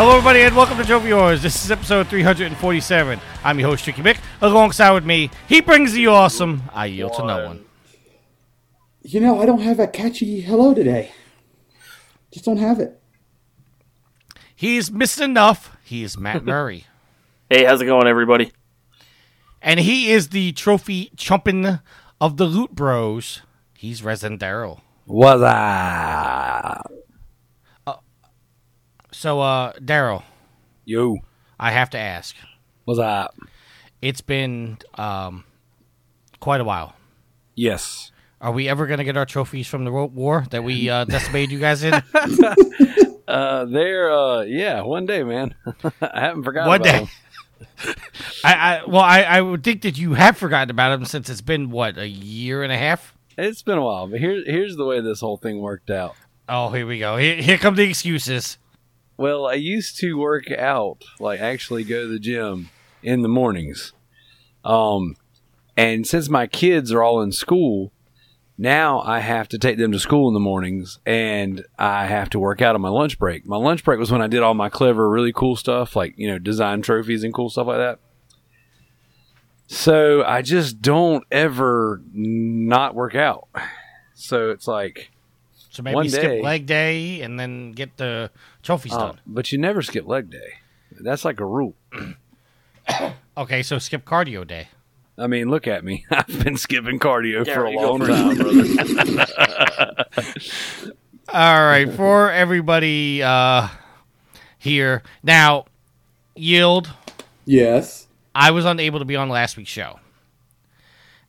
Hello, everybody, and welcome to Trophy Wars. This is episode 347. I'm your host, Tricky Mick. Alongside with me, he brings the awesome. I yield to no one. You know, I don't have a catchy hello today. Just don't have it. He's missed enough. He is Matt Murray. Hey, how's it going, everybody? and he is the trophy chumping of the Loot Bros. He's Resident Daryl. What's up? So, uh, Daryl, Yo. I have to ask. What's up? It's been um, quite a while. Yes. Are we ever going to get our trophies from the Rope War that we uh, decimated you guys in? Uh, they're uh, yeah, one day, man. I haven't forgotten. One about day. I, I well, I, I would think that you have forgotten about them since it's been what a year and a half. It's been a while, but here, here's the way this whole thing worked out. Oh, here we go. Here, here come the excuses. Well, I used to work out, like actually go to the gym in the mornings. Um, and since my kids are all in school, now I have to take them to school in the mornings and I have to work out on my lunch break. My lunch break was when I did all my clever, really cool stuff, like, you know, design trophies and cool stuff like that. So I just don't ever not work out. So it's like, So maybe One skip day- leg day and then get the trophies uh, done. but you never skip leg day. That's like a rule. Okay, so skip cardio day. I mean, look at me. I've been skipping cardio Yeah, for a long first. time. All right, for everybody uh, here now, yield. Yes. I was unable to be on last week's show,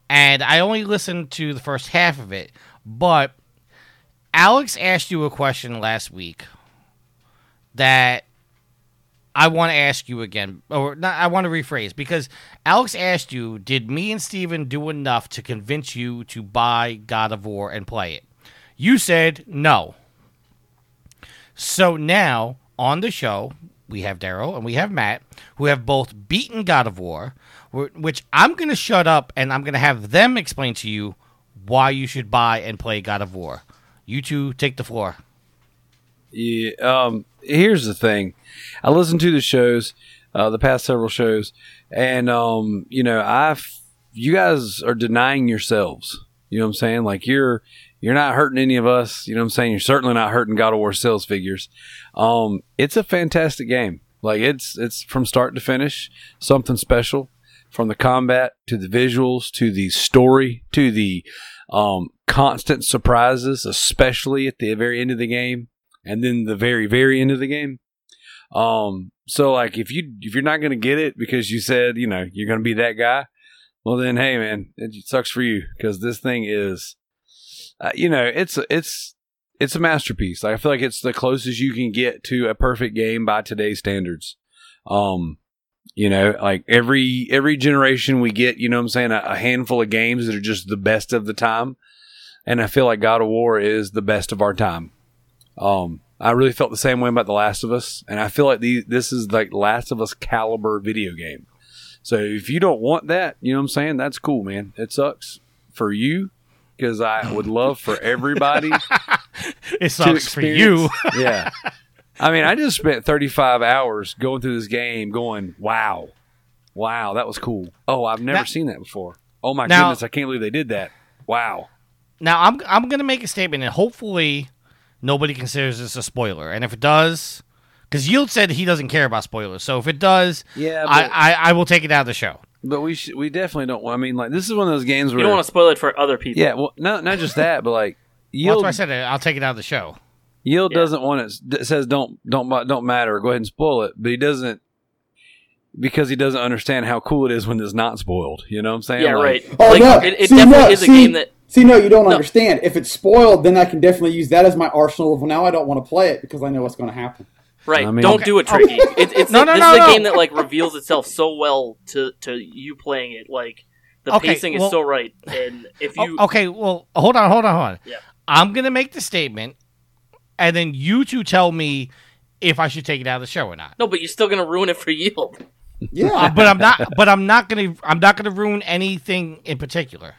and I only listened to the first half of it. But Alex asked you a question last week that I want to ask you again, or not, I want to rephrase because Alex asked you, "Did me and Steven do enough to convince you to buy God of War and play it?" You said no. So now on the show, we have Daryl and we have Matt, who have both beaten God of War, which I'm going to shut up and I'm going to have them explain to you why you should buy and play God of War. You two take the floor. yeah, um, here's the thing. I listened to the shows, uh, the past several shows, and um, you know, I, you guys are denying yourselves. You know what I'm saying? Like you're you're not hurting any of us. You know what I'm saying? You're certainly not hurting God of War sales figures. Um, it's a fantastic game. Like it's it's from start to finish something special. From the combat to the visuals to the story to the um, constant surprises, especially at the very end of the game, and then the very very end of the game. Um, so like if you if you're not gonna get it because you said you know you're gonna be that guy, well then hey man, it sucks for you because this thing is, uh, you know, it's it's it's a masterpiece. Like, I feel like it's the closest you can get to a perfect game by today's standards. Um, you know, like every every generation we get, you know, what I'm saying a, a handful of games that are just the best of the time, and I feel like God of War is the best of our time. Um, I really felt the same way about The Last of Us, and I feel like these, this is like Last of Us caliber video game. So if you don't want that, you know what I'm saying? That's cool, man. It sucks for you because I would love for everybody It sucks for you. yeah. I mean, I just spent 35 hours going through this game going, wow, wow, that was cool. Oh, I've never Now- seen that before. Oh my Now- goodness, I can't believe they did that. Wow. Now I'm I'm gonna make a statement, and hopefully nobody considers this a spoiler. And if it does, because Yield said he doesn't care about spoilers, so if it does, Yeah, I, but, I I will take it out of the show. but we sh- we definitely don't. want I mean, like this is one of those games where You don't want to spoil it for other people. yeah, well, not not just that, but like Well, yield that's why I said it. I'll take it out of the show. Yield Yeah. doesn't want it. It says don't don't don't matter. Go ahead and spoil it, but he doesn't because he doesn't understand how cool it is when it's not spoiled. You know what I'm saying? Yeah, Like, right. Oh like, no! It, it see, definitely no, is a see, game that. See, no, you don't No. understand. If it's spoiled, then I can definitely use that as my arsenal of now I don't want to play it because I know what's going to happen. Right. I mean- Don't Okay, do it, Tricky. It, it's No, no, this no, is a game that like reveals itself so well to to you playing it. Like the Okay, pacing well- is so right, and if you okay, well, hold on, hold on, hold on. Yeah. I'm gonna make the statement, and then you two tell me if I should take it out of the show or not. no, but you're still gonna ruin it for yield. Yeah. But I'm not. But I'm not gonna. I'm not gonna ruin anything in particular.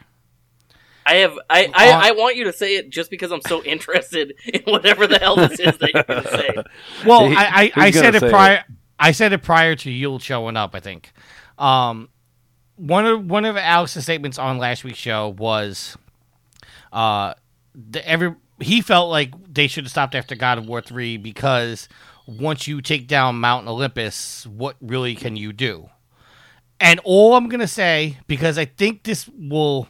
I have I, On- I, I want you to say it just because I'm so interested in whatever the hell this is that you're gonna say. Well, He- I I, I said gonna it prior. I said it prior to Yield showing up. I think. Um, one of one of Alex's statements on last week's show was, uh, the, every he felt like they should have stopped after God of War three because once you take down Mount Olympus, what really can you do? And all I'm gonna say because I think this will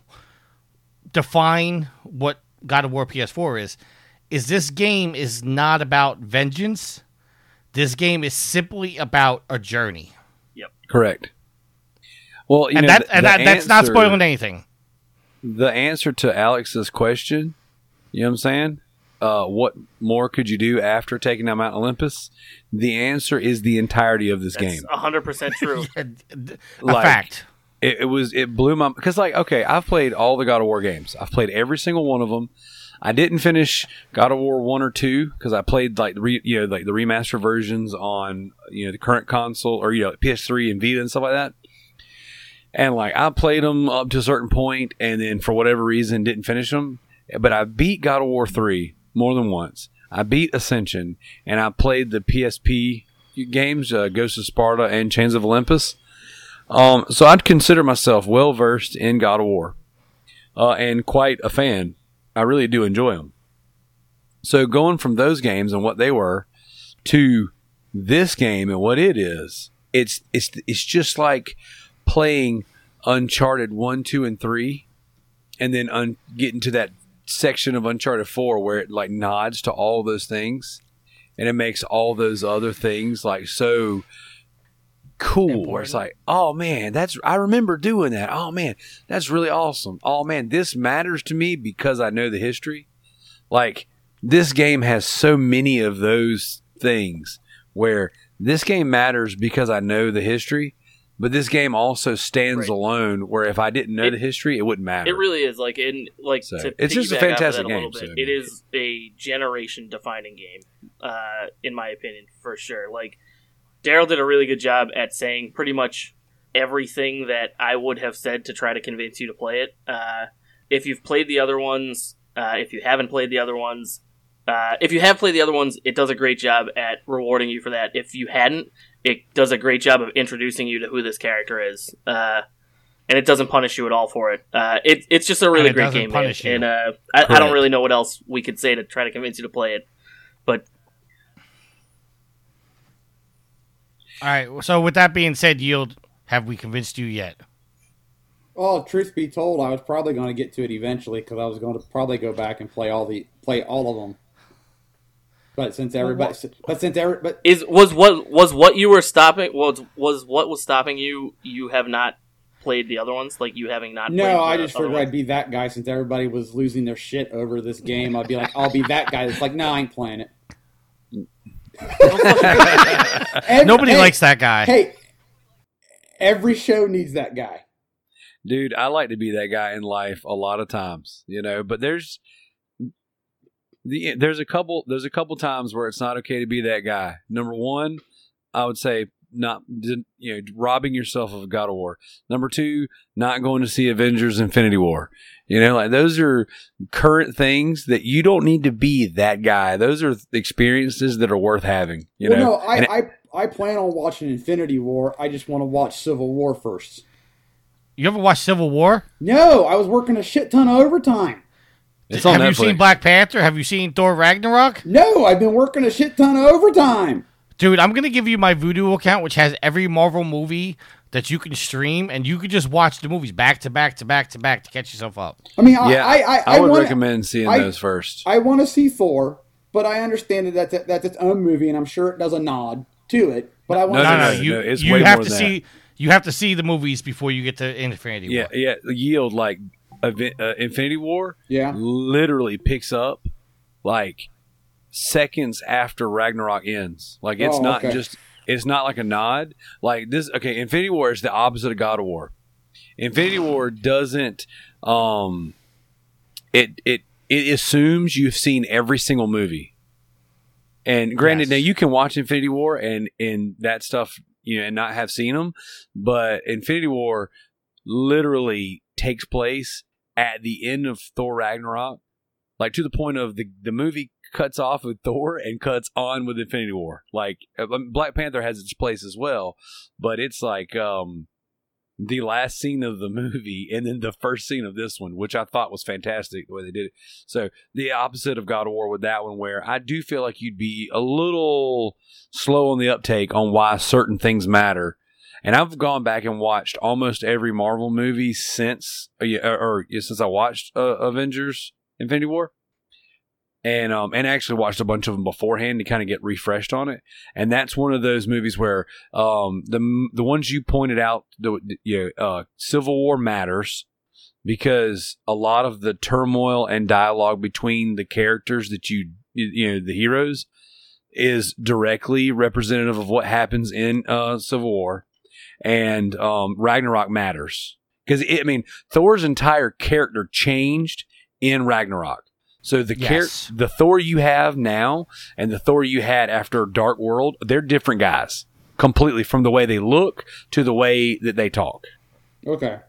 define what God of War PS4 is, is this game is not about vengeance. This game is simply about a journey, Yep. Correct. Well, you and know, that the- and the that, that's not spoiling anything. the answer to Alex's question, you know what I'm saying? Uh, what more could you do after taking down Mount Olympus? The answer is the entirety of this game. That's game. hundred percent true. A, a Like, fact. It, it was it blew my because like okay, I've played all the God of War games. I've played every single one of them. I didn't finish God of War one or two because I played like the re, you know like the remaster versions on you know the current console or you know PS3 and Vita and stuff like that. And like I played them up to a certain point, and then for whatever reason didn't finish them. But I beat God of War three more than once. I beat Ascension, and I played the PSP games, uh, Ghost of Sparta and Chains of Olympus. Um, so I'd consider myself well versed in God of War, uh, and quite a fan. I really do enjoy them. So going from those games and what they were to this game and what it is, it's it's it's just like playing Uncharted one, two, and three, and then un- getting to that section of Uncharted four where it like nods to all those things, and it makes all those other things like so cool. Where it's like, oh man, that's I remember doing that. Oh man, that's really awesome. Oh man, this matters to me because I know the history. Like this game has so many of those things where this game matters because I know the history, but this game also stands Right. alone. Where if I didn't know It- the history, it wouldn't matter. It really is like in like So, it's just a piggyback off of fantastic a game, bit, so- It is a generation defining game, uh, in my opinion, for sure. Like Daryl did a really good job at saying pretty much everything that I would have said to try to convince you to play it. Uh, if you've played the other ones, uh, if you haven't played the other ones, uh, if you have played the other ones, it does a great job at rewarding you for that. If you hadn't, it does a great job of introducing you to who this character is. Uh, and it doesn't punish you at all for it. Uh, it it's just a really it great game, man. punish you. and uh, I, I don't really know what else we could say to try to convince you to play it. But All right. So with that being said, Yield, have we convinced you yet? Well, truth be told, I was probably going to get to it eventually because I was going to probably go back and play all the play all of them. But since everybody, but since every, but is was what was what you were stopping was was what was stopping you? You have not played the other ones, like you having not. no, the I just figured ones? I'd be that guy since everybody was losing their shit over this game. I'd be like, I'll be that guy. It's like, no, I ain't playing it. Every- Nobody hey, likes that guy. Hey, every show needs that guy. dude i like to be that guy in life a lot of times you know but there's the there's a couple there's a couple times where it's not okay to be that guy number one i would say not you know robbing yourself of god of war number two not going to see avengers infinity war you know like those are current things that you don't need to be that guy those are experiences that are worth having you well, know no, I, And- I I plan on watching Infinity War. I just want to watch Civil War first. You ever watch Civil War? No, I was working a shit ton of overtime. It's on have you seen Black Panther? Have you seen Thor Ragnarok? No, I've been working a shit ton of overtime. Dude, I'm gonna give you my Vudu account, which has every Marvel movie that you can stream, and you can just watch the movies back to back to back to back to catch yourself up. I mean, I yeah I, I, I, would wanna, recommend seeing I- those first I want to see Thor, but I understand that that's, that's its own movie, and I'm sure it does a nod to it. But I want No, No, no, no, no. no, You no, it's you way have more to than see you have to see the movies before you get to Infinity Yeah, War. yeah. yeah. Yield like Aven- uh, Infinity War yeah. literally picks up like seconds after Ragnarok ends. Like it's Oh, not okay. just it's not like a nod. Like this okay, Infinity War is the opposite of God of War. Infinity War doesn't um it it it assumes you've seen every single movie. And granted, Yes. now you can watch Infinity War and and that stuff, you know, and not have seen them, but Infinity War literally takes place at the end of Thor Ragnarok, like to the point of the the movie cuts off with Thor and cuts on with Infinity War. Like uh, Black Panther has its place as well, but it's like um the last scene of the movie and then the first scene of this one, which I thought was fantastic the way they did it. So the opposite of God of War with that one, where I do feel like you'd be a little slow on the uptake on why certain things matter. And I've gone back and watched almost every Marvel movie since, uh, or, or since I watched uh, Avengers: Infinity War, and um, and actually watched a bunch of them beforehand to kind of get refreshed on it. And that's one of those movies where um, the the ones you pointed out, the you know, uh, Civil War matters because a lot of the turmoil and dialogue between the characters that you you know the heroes is directly representative of what happens in uh, Civil War, and um, Ragnarok matters because I mean Thor's entire character changed in Ragnarok. So the Yes. char- the Thor you have now and the Thor you had after Dark World, they're different guys completely from the way they look to the way that they talk. Okay.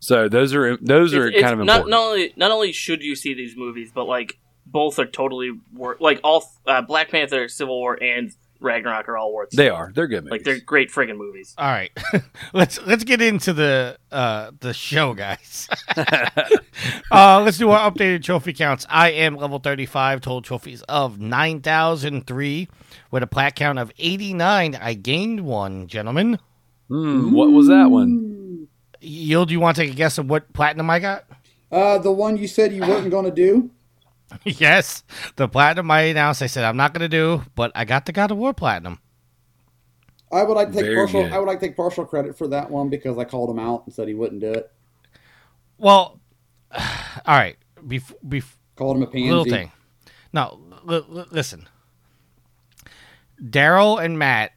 So those are those are It's- it's kind of not, important. not only not only should you see these movies, but like both are totally worth. Like all uh, Black Panther, Civil War, and Ragnarok are all worth. they are. They're good. like they're great friggin' movies. All right, let's let's get into the uh, the show, guys. uh, let's do our updated trophy counts. I am level thirty five, total trophies of nine thousand three, with a plat count of eighty nine. I gained one, gentlemen. Hmm, what was that one? Yield, do you want to take a guess of what platinum I got? Uh, the one you said you weren't going to do. yes, the platinum I announced. I said I'm not going to do, but I got the God of War platinum. I would like to take Very partial. good. I would like to take partial credit for that one because I called him out and said he wouldn't do it. Well, all right. Bef- bef- Called him a pansy. little thing. No, l- l- listen. Daryl and Matt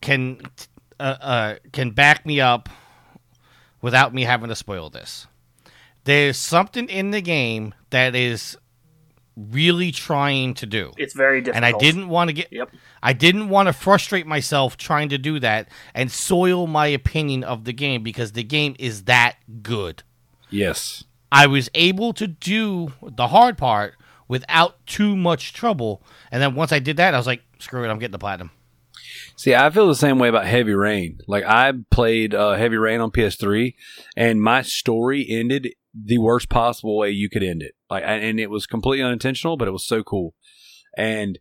can uh, uh, can back me up without me having to spoil this. There's something in the game that is really trying to do. It's very difficult. And I didn't want to get Yep. I didn't want to frustrate myself trying to do that and soil my opinion of the game because the game is that good. Yes. I was able to do the hard part without too much trouble. And then once I did that, I was like, screw it, I'm getting the platinum. See, I feel the same way about Heavy Rain. Like I played uh, Heavy Rain on PS3, and my story ended the worst possible way you could end it. Like, and it was completely unintentional, but it was so cool. And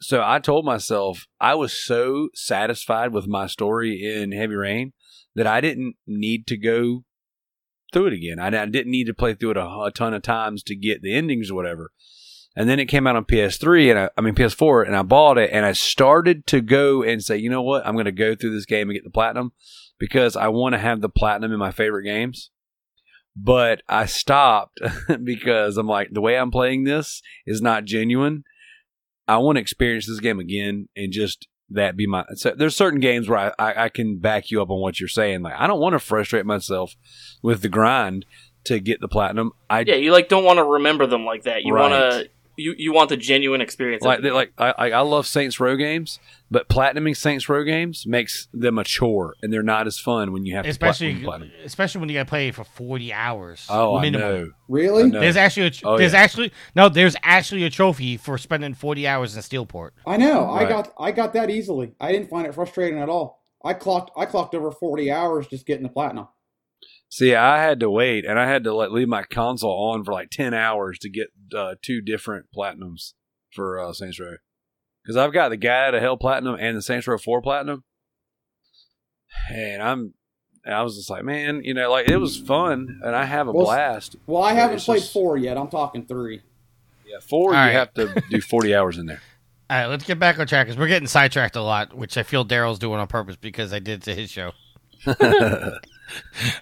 so I told myself I was so satisfied with my story in Heavy Rain that I didn't need to go through it again. I, didn't need to play through it a, a ton of times to get the endings or whatever. And then it came out on PS3 and I, I mean PS4 and I bought it and I started to go and say, you know what? I'm going to go through this game and get the platinum because I want to have the platinum in my favorite games. But I stopped because I'm like, the way I'm playing this is not genuine. I want to experience this game again and just that be my. So there's certain games where I, I, I can back you up on what you're saying. Like I don't want to frustrate myself with the grind to get the platinum. I Yeah, you like don't want to remember them like that. You Right. want to you you want the genuine experience. like the they, like I, I I love Saints Row games, but platinuming Saints Row games makes them a chore, and they're not as fun when you have to Especially, platinum. especially when you got to play for 40 hours. Oh, minimum. I know. Really? I know. There's actually a, Oh, there's yeah. actually no there's actually a trophy for spending 40 hours in Steelport. I know. I got I got that easily. I didn't find it frustrating at all. I clocked I clocked over forty hours just getting the platinum. See, I had to wait, and I had to like leave my console on for like ten hours to get uh, two different platinums for uh, Saints Row, because I've got the Gat out of Hell platinum and the Saints Row Four platinum, and I'm. I was just like, man, you know, like it was fun, and I have a Well, blast. Well, I haven't played just- four yet. I'm talking three. Yeah, four, All you right. have to do forty hours in there. All right, let's get back on track because we're getting sidetracked a lot, which I feel Daryl's doing on purpose because I did to his show.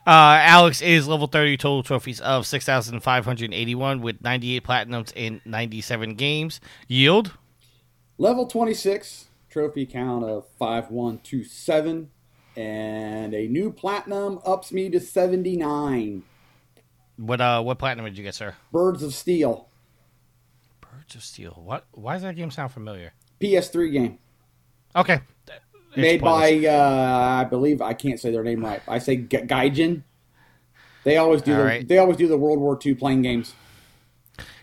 Uh, Alex is level 30 total trophies of 6,581 with 98 platinums in 97 games. Yield? Level 26, trophy count of 5127, and a new platinum ups me to 79. What uh what platinum did you get, sir? Birds of Steel, Birds of Steel. What? Why does that game sound familiar? PS3 game. Okay. Made by, uh, I believe, I can't say their name right. I say G- Gaijin. They always do the, right. they always do the World War II playing games.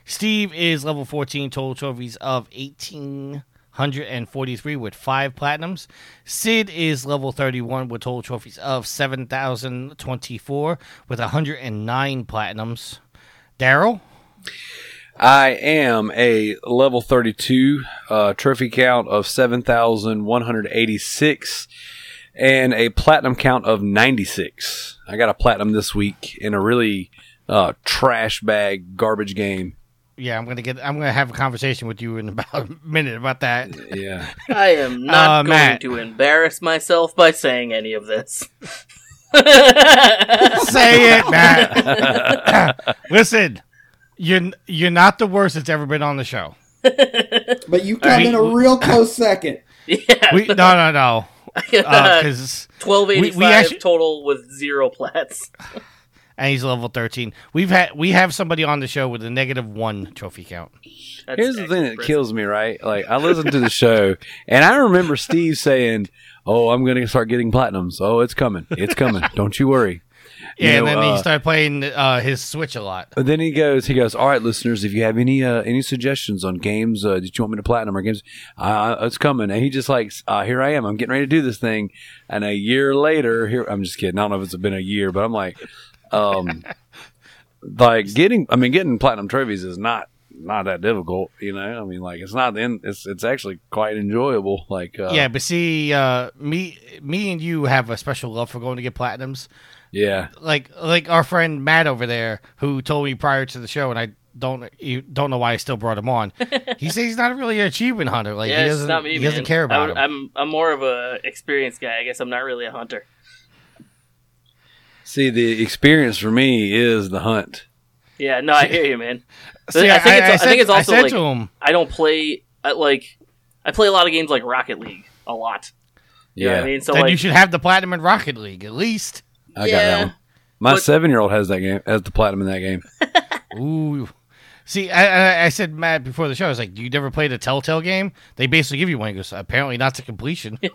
Steve is level 14, total trophies of 1,843 with five platinums. Sid is level 31 with total trophies of 7,024 with 109 platinums. Daryl, I am a level 32 uh, trophy count of 7,186 and a platinum count of 96. I got a platinum this week in a really uh, trash bag garbage game. yeah, I'm gonna get. I'm gonna have a conversation with you in about a minute about that. Yeah. I am not Uh, going Matt. to embarrass myself by saying any of this. Say it, Matt. Listen, you're you're not the worst that's ever been on the show. But you come in a real close second. yeah, We, no, no, no. Because twelve eighty we- we actually- total with zero plats. and he's level 13. We've had we have somebody on the show with a negative one trophy count. That's Here's the thing that excellent. kills me, right? Like I listened to the show, and I remember Steve saying, "Oh, I'm going to start getting platinums. Oh, it's coming. It's coming. Don't you worry." Yeah, and then uh, he started playing uh, his Switch a lot. But then he goes, he goes, all right, listeners, if you have any uh, any suggestions on games uh, that you want me to platinum or games, uh, it's coming. And he just like, uh, here I am, I'm getting ready to do this thing. And a year later, here I'm just kidding. I don't know if it's been a year, but I'm like, um, like getting, I mean, getting platinum trophies is not not that difficult, you know. I mean, like it's not in, it's it's actually quite enjoyable. Like, uh, yeah, but see, uh, me, me and you have a special love for going to get platinums. Yeah, Like, like our friend Matt over there, who told me prior to the show, and I don't, you don't know why I still brought him on. he says he's not really an achievement hunter. Like, yeah, he doesn't, not me. he man. doesn't care about I, him. I'm I'm more of a experienced guy. I guess I'm not really a hunter. See, the experience for me is the hunt. Yeah, no, I hear you, man. See, I think it's I, said- think it's also I like to him, I don't play I, like I play a lot of games like Rocket League a lot. You know Yeah, what I mean? So then like you should have the platinum in Rocket League at least. I got that one. My but- seven year old has that game, has the platinum in that game. Ooh. See, I, I, I said Matt before the show. I was like, "Do you never play the Telltale game? They basically give you one." He goes, "Apparently not to completion."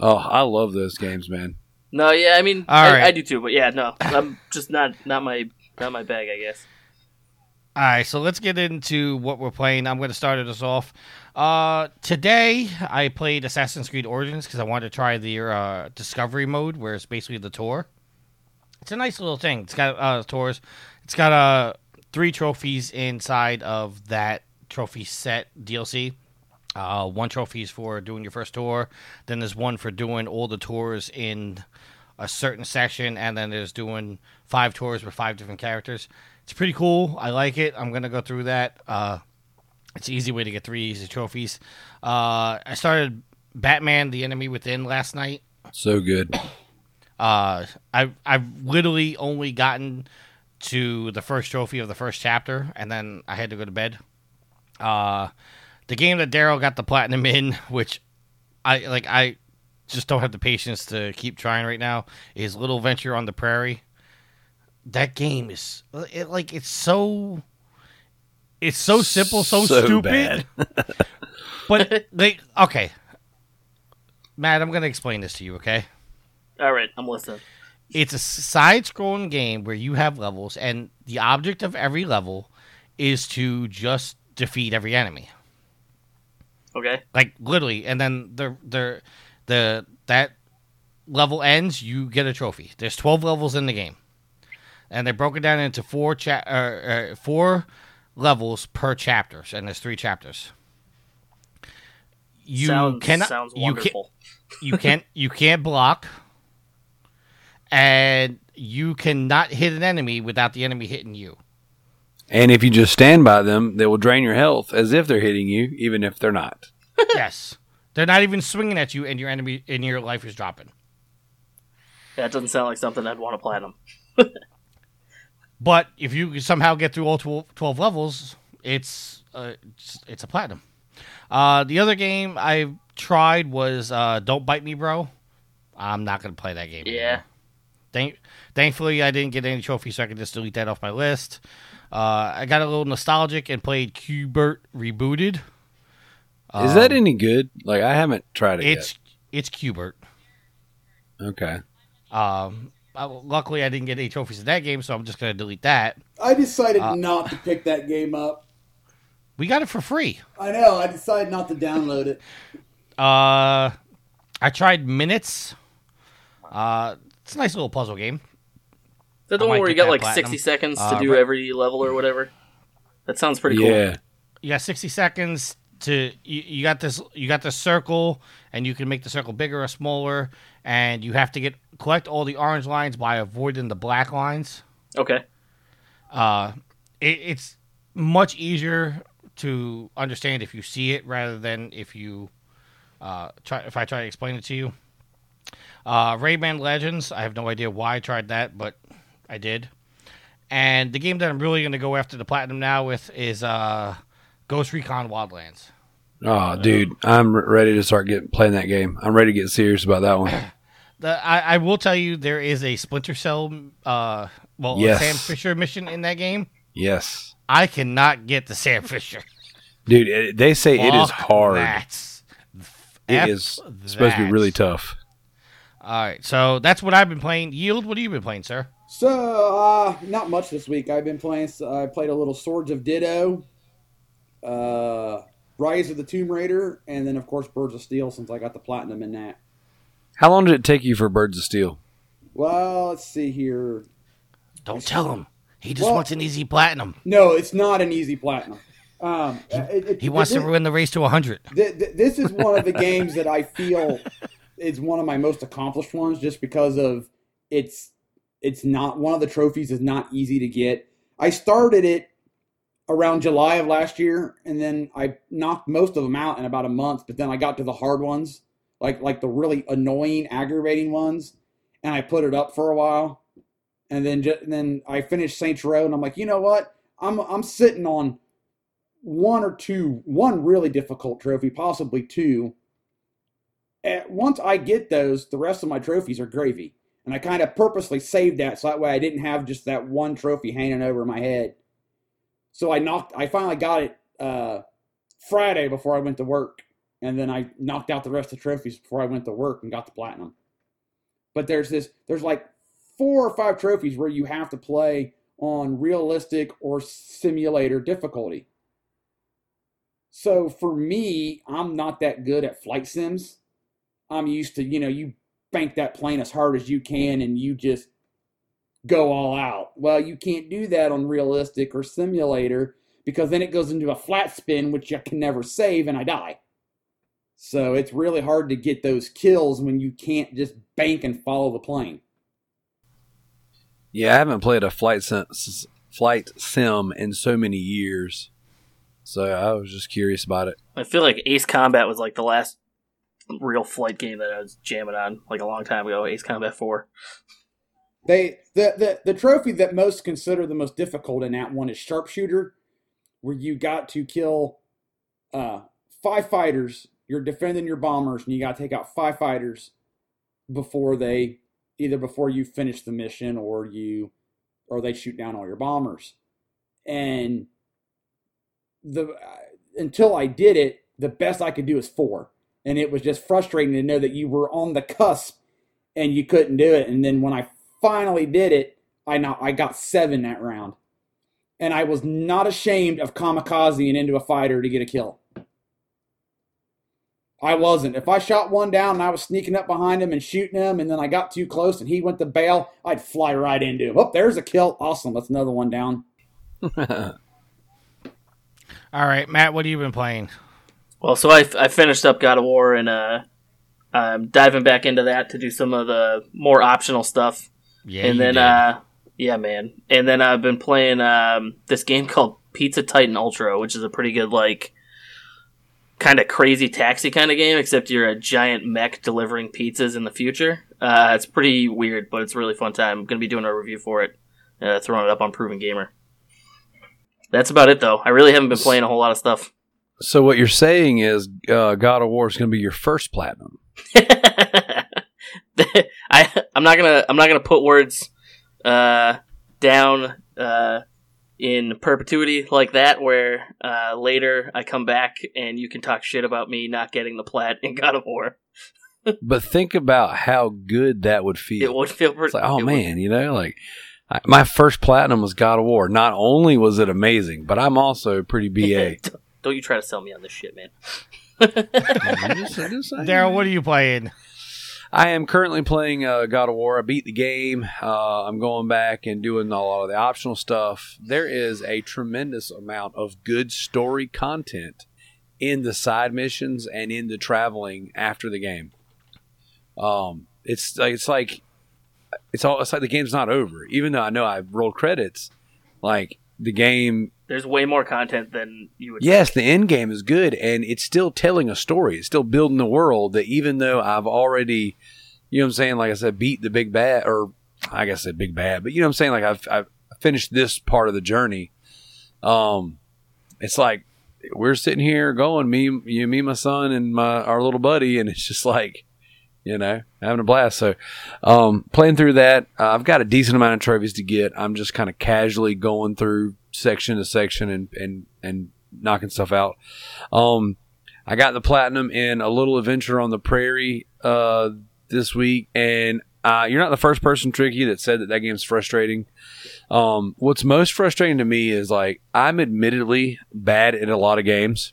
Oh, I love those games, man. No, yeah, I mean All I, right. I do too, but yeah, no. I'm just not not my not my bag, I guess. All right, so let's get into what we're playing. I'm going to start us off. Uh, today, I played Assassin's Creed Origins because I wanted to try the uh, Discovery mode, where it's basically the tour. It's a nice little thing. It's got uh, tours. It's got uh, three trophies inside of that trophy set DLC. Uh, one trophy is for doing your first tour. Then there's one for doing all the tours in a certain section, and then there's doing five tours with five different characters. It's pretty cool. I like it. I'm gonna go through that. Uh, it's an easy way to get three easy trophies. Uh, I started Batman: The Enemy Within last night. So good. Uh, I've I've literally only gotten to the first trophy of the first chapter, and then I had to go to bed. Uh, the game that Daryl got the platinum in, which I like, I just don't have the patience to keep trying right now. Is Little Adventure on the Prairie. That game is it, like it's so. It's so simple, so, So stupid. bad. but they okay, Matt, I'm gonna explain this to you. Okay. All right, I'm listening. it's a side-scrolling game where you have levels, and the object of every level is to just defeat every enemy. Okay. Like literally, and then the the the that level ends, you get a trophy. There's 12 levels in the game, and they're broken down into four cha- uh, uh, four levels per chapters, and there's three chapters. You sounds, cannot sounds you can wonderful. you can't you can't block and you cannot hit an enemy without the enemy hitting you And if you just stand by them, they will drain your health as if they're hitting you, even if they're not. yes they're not even swinging at you and your enemy and your life is dropping That doesn't sound like something I'd want to platinum. but if you somehow get through all 12, 12 levels it's uh, it's, it's a platinum Uh, the other game I tried was uh, Don't Bite Me, Bro. I'm not going to play that game. Yeah. anymore. Thank, thankfully, I didn't get any trophies, so I can just delete that off my list. Uh, I got a little nostalgic and played Q*bert Rebooted. Is that any good? Like I haven't tried it It's it's Q*bert. Okay. Um, I- luckily, I didn't get any trophies in that game, so I'm just going to delete that. I decided Uh, not to pick that game up. We got it for free. I know. I decided not to download it. Uh, I tried Minutes. Uh, it's a nice little puzzle game. Is that the I one where you got like platinum. 60 seconds to Uh, do right- every level or whatever? That sounds pretty cool. Yeah. You got 60 seconds to you, you got this you got this circle and you can make the circle bigger or smaller and you have to get collect all the orange lines by avoiding the black lines. Okay. Uh, it, it's much easier to understand if you see it rather than if you uh, try if I try to explain it to you. Uh, Rayman Legends, I have no idea why I tried that, but I did. And the game that I'm really going to go after the platinum now with is uh, Ghost Recon Wildlands. Oh, dude, I'm ready to start getting playing that game. I'm ready to get serious about that one. The, I, I will tell you there is a Splinter Cell, uh, well, Yes. a Sam Fisher mission in that game. Yes, I cannot get the Sam Fisher. dude. It, they say it is hard. That's It F is supposed to be really tough. All right, so that's what I've been playing. Yield, what have you been playing, sir? So, uh, not much this week. I've been playing. I played a little Swords of Ditto, uh, Rise of the Tomb Raider, and then of course Birds of Steel. Since I got the platinum in that. How long did it take you for Birds of Steel? Well, let's see here. Don't tell him. He just Well- wants an easy platinum. No, it's not an easy platinum. Um, it- it- He wants to this- ruin the race to 100. th- th- this is one of the games that I feel is one of my most accomplished ones, just because of it's it's not one of the trophies is not easy to get. I started it around July of last year, and then I knocked most of them out in about a month. But then I got to the hard ones, like like the really annoying, aggravating ones, and I put it up for a while, and then just, and then I finished Saints Row, and I'm like, you know what? I'm I'm sitting on one or two, one really difficult trophy, possibly two. Once I get those, the rest of my trophies are gravy. And I kind of purposely saved that so that way I didn't have just that one trophy hanging over my head. So I knocked, I finally got it uh, Friday before I went to work. And then I knocked out the rest of the trophies before I went to work and got the platinum. But there's this, there's like four or five trophies where you have to play on realistic or simulator difficulty. So for me, I'm not that good at flight sims. I'm used to, you know, you bank that plane as hard as you can and you just go all out. Well, you can't do that on realistic or simulator because then it goes into a flat spin, which you can never save, and I die. So it's really hard to get those kills when you can't just bank and follow the plane. Yeah, I haven't played a flight sim, flight sim in so many years, so I was just curious about it. I feel like Ace Combat was like the last real flight game that I was jamming on like a long time ago. Ace Combat Four. They the, the the trophy that most consider the most difficult in that one is sharpshooter, where you got to kill uh, five fighters. You're defending your bombers, and you got to take out five fighters before they either before you finish the mission or you or they shoot down all your bombers. And the uh, until I did it, the best I could do is four, and it was just frustrating to know that you were on the cusp and you couldn't do it. And then when I finally did it, I not I got seven that round, and I was not ashamed of kamikazing into a fighter to get a kill. I wasn't. If I shot one down and I was sneaking up behind him and shooting him, and then I got too close and he went to bail, I'd fly right into him. Oh, there's a kill. Awesome. That's another one down. All right, Matt, what have you been playing? Well, so I, I finished up God of War and uh, I'm diving back into that to do some of the more optional stuff. Yeah, and then, uh, yeah, man. And then I've been playing um, this game called Pizza Titan Ultra, which is a pretty good, like, kind of crazy taxi kind of game, except you're a giant mech delivering pizzas in the future. Uh, it's pretty weird, but it's a really fun time. I'm going to be doing a review for it, uh, throwing it up on Proven Gamer. That's about it, though. I really haven't been playing a whole lot of stuff. So what you're saying is uh, God of War is going to be your first platinum. I I'm not gonna I'm not gonna put words uh, down uh, in perpetuity like that, where uh, later I come back and you can talk shit about me not getting the plat in God of War. But think about how good that would feel. It would feel pretty. It's like, oh it would- man, you know, like I, my first platinum was God of War. Not only was it amazing, but I'm also pretty BA. don't, don't you try to sell me on this shit, man. I'm just- I'm just saying, Daryl, what are you playing? I am currently playing uh, God of War. I beat the game. Uh, I'm going back and doing a lot of the optional stuff. There is a tremendous amount of good story content in the side missions and in the traveling after the game. Um, it's like it's like it's all it's like the game's not over. Even though I know I've rolled credits, like the game There's way more content than you would. Yes, the end game is good, and it's still telling a story. It's still building the world. That even though I've already, you know, what I'm saying, like I said, beat the big bad, or I guess I said big bad, but you know, what I'm saying, like I've I've finished this part of the journey. Um, it's like we're sitting here going, me, you, me, my son, and my our little buddy, and it's just like, you know, having a blast. So, um, playing through that, uh, I've got a decent amount of trophies to get. I'm just kind of casually going through section to section and and and knocking stuff out. Um, I got the platinum in a little adventure on the prairie uh, this week, and uh, you're not the first person, Tricky, that said that that game's frustrating. Um, what's most frustrating to me is like I'm admittedly bad at a lot of games,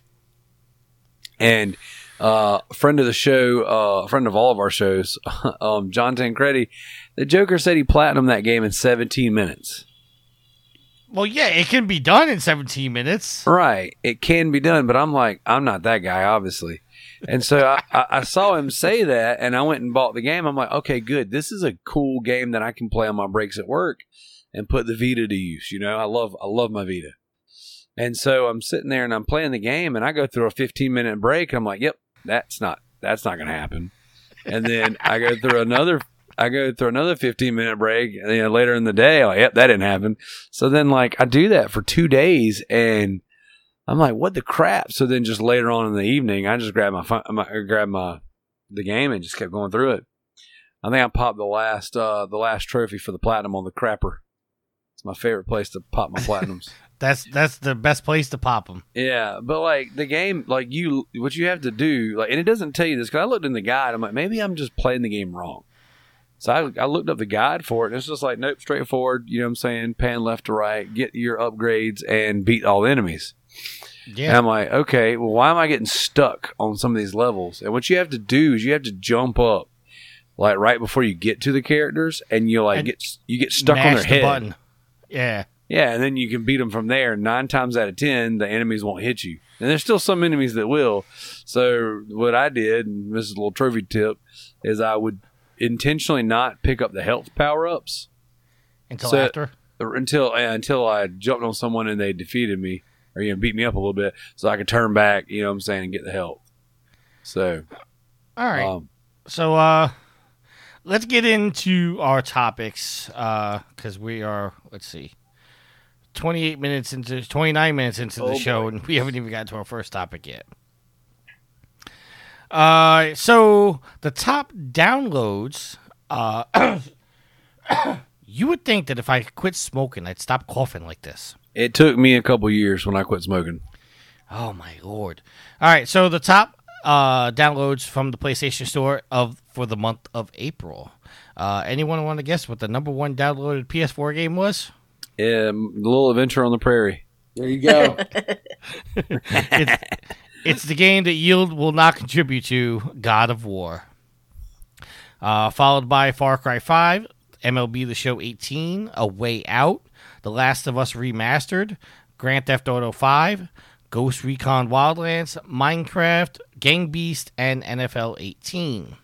and uh, a friend of the show, uh, a friend of all of our shows, um, John Tancredi, the Joker said he platinumed that game in 17 minutes. Well, yeah, it can be done in 17 minutes. Right. It can be done, but I'm like, I'm not that guy, obviously. And so I, I, saw him say that, and I went and bought the game. I'm like, okay, good. This is a cool game that I can play on my breaks at work and put the Vita to use. You know, I love I love my Vita. And so I'm sitting there and I'm playing the game, and I go through a 15 minute break. I'm like, yep, that's not that's not to happen. And then I go through another. I go through another 15 minute break, and then later in the day, like, yep, that didn't happen. So then, like, I do that for two days, and I'm like, what the crap? So then, just later on in the evening, I just grabbed my, my grabbed my the game and just kept going through it. I think I popped the last uh the last trophy for the platinum on the crapper. It's my favorite place to pop my platinums. That's that's the best place to pop them. yeah, but like the game, like you, what you have to do, like, and it doesn't tell you this. Cause I looked in the guide. I'm like, maybe I'm just playing the game wrong. So I, I looked up the guide for it, and it's just like, nope, straightforward. You know what I'm saying? Pan left to right, get your upgrades, and beat all the enemies. And Yeah. I'm like, okay, well, why am I getting stuck on some of these levels? And what you have to do is you have to jump up, like right before you get to the characters, and you like And get you get stuck on their the head. button. Yeah. Yeah, and then you can beat them from there. Nine times out of ten, the enemies won't hit you, and there's still some enemies that will. So what I did, and this is a little trophy tip, is I would intentionally not pick up the health power ups Until So- after. until uh, until I jumped on someone and they defeated me or you know beat me up a little bit, so I could turn back. You know what I'm saying, and get the help. So, All right. um, So uh let's get into our topics uh cuz we are let's see 28 minutes into 29 minutes into the Oh, show boy. and we haven't even got to our first topic yet. Uh so the top downloads uh you would think that if I quit smoking I'd stop coughing like this. it took me a couple years when I quit smoking. Oh my lord! All right, so the top uh, downloads from the PlayStation Store of for the month of April. Uh, anyone want to guess what the number one downloaded PS4 game was? Um, little adventure on the prairie. There you go. It's, it's the game that Yield will not contribute to God of War. Uh, followed by Far Cry 5, MLB The Show 18, A Way Out, The Last of Us Remastered, Grand Theft Auto 5, Ghost Recon Wildlands, Minecraft, Gang Beast, and NFL 18.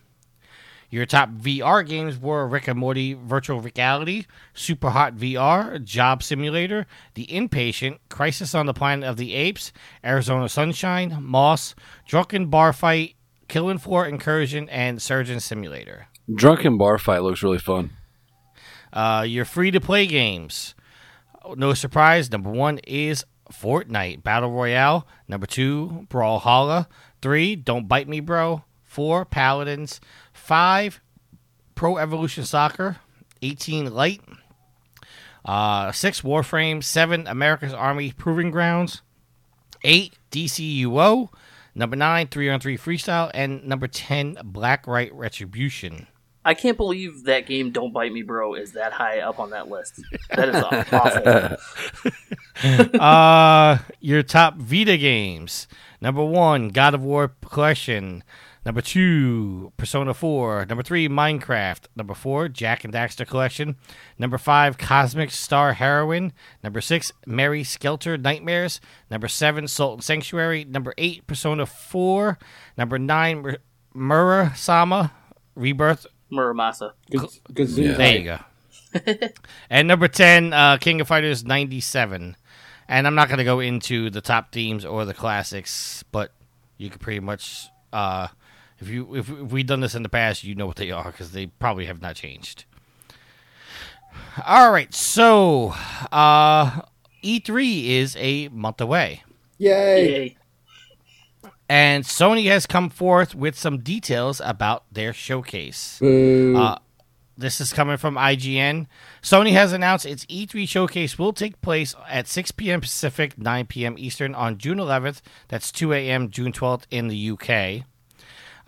Your top VR games were Rick and Morty Virtual Reality, Super Hot VR, Job Simulator, The Inpatient, Crisis on the Planet of the Apes, Arizona Sunshine, Moss, Drunken Bar Fight, Killing Floor Incursion, and Surgeon Simulator. Drunken bar fight looks really fun. Uh, your free to play games. No surprise, number one is Fortnite Battle Royale. Number two, Brawlhalla. Three, Don't Bite Me, Bro. Four, Paladins. Five, Pro Evolution Soccer. 18, Light. Uh, six, Warframe. Seven, America's Army Proving Grounds. Eight, DCUO. Number nine, three on three freestyle, and number ten, Blacklight Retribution. I can't believe that game Don't Bite Me Bro is that high up on that list. That is awful. uh, your top Vita games. Number one, God of War Collection. Number two, Persona 4. Number three, Minecraft. Number four, Jak and Daxter Collection. Number five, Cosmic Star Heroine. Number six, Mary Skelter Nightmares. Number seven, Salt and Sanctuary. Number eight, Persona 4. Number nine, Mur- Muramasa Rebirth. Muramasa. Good, good zoom. Yeah. There you go. and number 10, uh, King of Fighters 97. And I'm not going to go into the top themes or the classics, but you could pretty much, uh, if you if, if we've done this in the past, you know what they are because they probably have not changed. All right, so uh, E3 is a month away, Yay. Yay. and Sony has come forth with some details about their showcase. Boo. Uh, this is coming from IGN. Sony has announced its E3 showcase will take place at 6 p.m. Pacific, 9 p.m. Eastern on June 11th. That's 2 a.m. June 12th in the UK.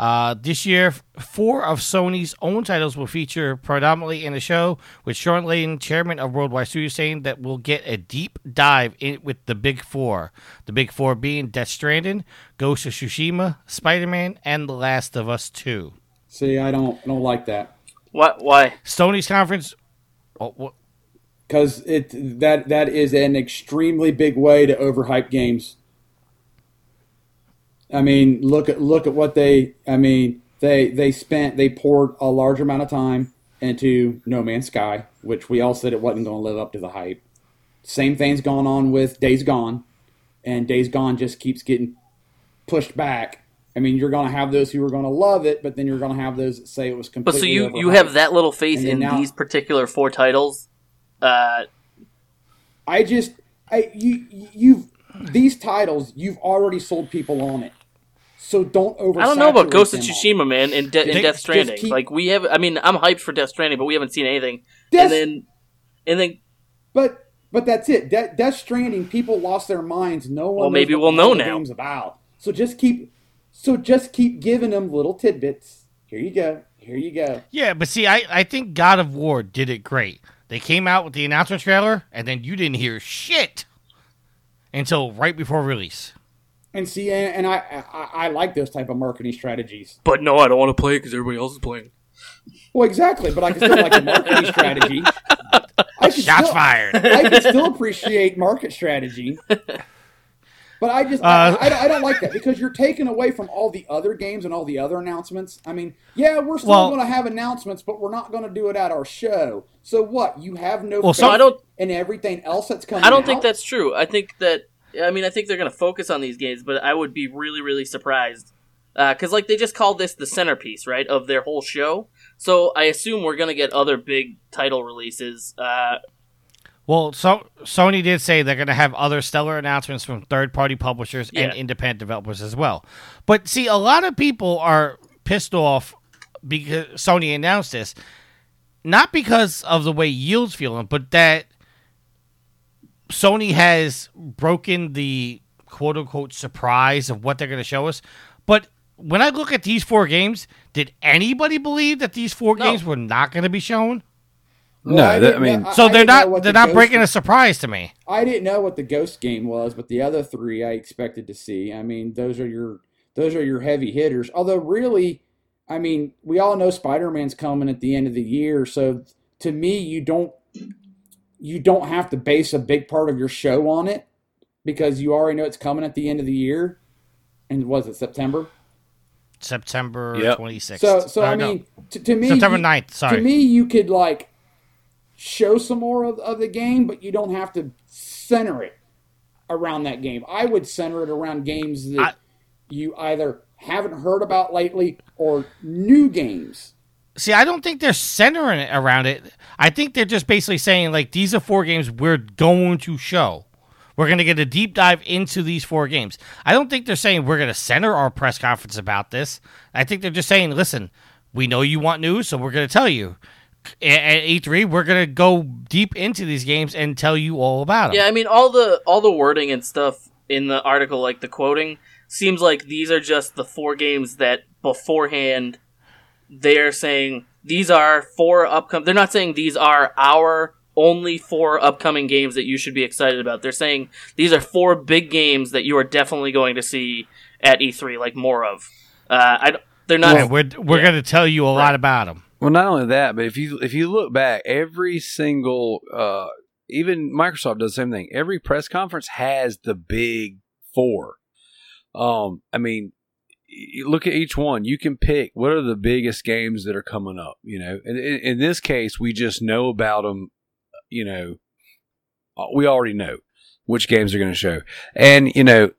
Uh, this year, four of Sony's own titles will feature predominantly in the show, with Shawn Layden, chairman of Worldwide Studios, saying that we'll get a deep dive in with the big four. The big four being Death Stranding, Ghost of Tsushima, Spider Man, and The Last of Us 2. See, I don't I don't like that What? Why? Sony's conference. Oh, what? because it that that is an extremely big way to overhype games. I mean, look at look at what they. I mean, they they spent they poured a large amount of time into No Man's Sky, which we all said it wasn't going to live up to the hype. Same thing's going on with Days Gone, and Days Gone just keeps getting pushed back. I mean, you're going to have those who are going to love it, but then you're going to have those that say it was completely. But so you you have that little faith in now- these particular four titles? Uh, I just, I you you've these titles you've already sold people on it, so don't over. I don't know about Ghost of them all. Tsushima, man, and, De- and Death Stranding. keep- like we have, I mean, I'm hyped for Death Stranding, but we haven't seen anything. Death- And then, and then, But but that's it. De- Death Stranding, people lost their minds. No one. Well, maybe we'll know now. Game's about. So just keep, so just keep giving them little tidbits. Here you go. Here you go. Yeah, but see, I, I think God of War did it great. They came out with the announcement trailer, and then you didn't hear shit until right before release. And see, and, and I, I I like those type of marketing strategies. but no, I don't want to play because everybody else is playing. Well, exactly. But I can still like a marketing strategy. I can Shots still, fired. I can still appreciate market strategy. But I just Uh, I, I, I don't like that because you're taking away from all the other games and all the other announcements. I mean, yeah, we're still Well- going to have announcements, but we're not going to do it at our show. So what? You have no Well, faith so I don't- and everything else that's coming. I don't think that's true. I think that I mean I think they're going to focus on these games, but I would be really really surprised because like they just called this the centerpiece right of their whole show. So I assume we're going to get other big title releases. Uh, Well, so Sony did say they're going to have other stellar announcements from third-party publishers and independent developers as well. But see, a lot of people are pissed off because Sony announced this, not because of the way Yield's feeling, but that Sony has broken the quote-unquote surprise of what they're going to show us. But when I look at these four games, did anybody believe that these four No. games were not going to be shown? Well, No, that- I mean- know- So I they're didn't know not what they're the not Ghost- breaking a surprise to me. I didn't know what the Ghost game was, but the other three I expected to see. I mean, those are your those are your heavy hitters. Although really, I mean, we all know Spider-Man's coming at the end of the year, so to me, you don't you don't have to base a big part of your show on it because you already know it's coming at the end of the year. And was it September? September Yep. 26th. So so Or I no, mean, to, to me, September you- 9th, sorry. To me, you could like show some more of, of the game, but you don't have to center it around that game. I would center it around games that I- you either haven't heard about lately or new games. See, I don't think they're centering it around it. I think they're just basically saying like these are four games we're going to show. We're going to get a deep dive into these four games. I don't think they're saying we're going to center our press conference about this. I think they're just saying, listen, we know you want news, so we're going to tell you. At E3, we're going to go deep into these games and tell you all about them. Yeah, I mean all the all the wording and stuff in the article, like the quoting, seems like these are just the four games that beforehand they're saying these are four upcoming. They're not saying these are our only four upcoming games that you should be excited about. They're saying these are four big games that you are definitely going to see at E3, like more of. Uh, I, they're not. And we're we're Yeah. going to tell you a lot about them. Well, not only that, but if you if you look back, every single uh, even Microsoft does the same thing. Every press conference has the big four. Um, I mean, look at each one. You can pick what are the biggest games that are coming up. You know, and in, in this case, we just know about them. You know, uh, we already know which games are going to show, and you know,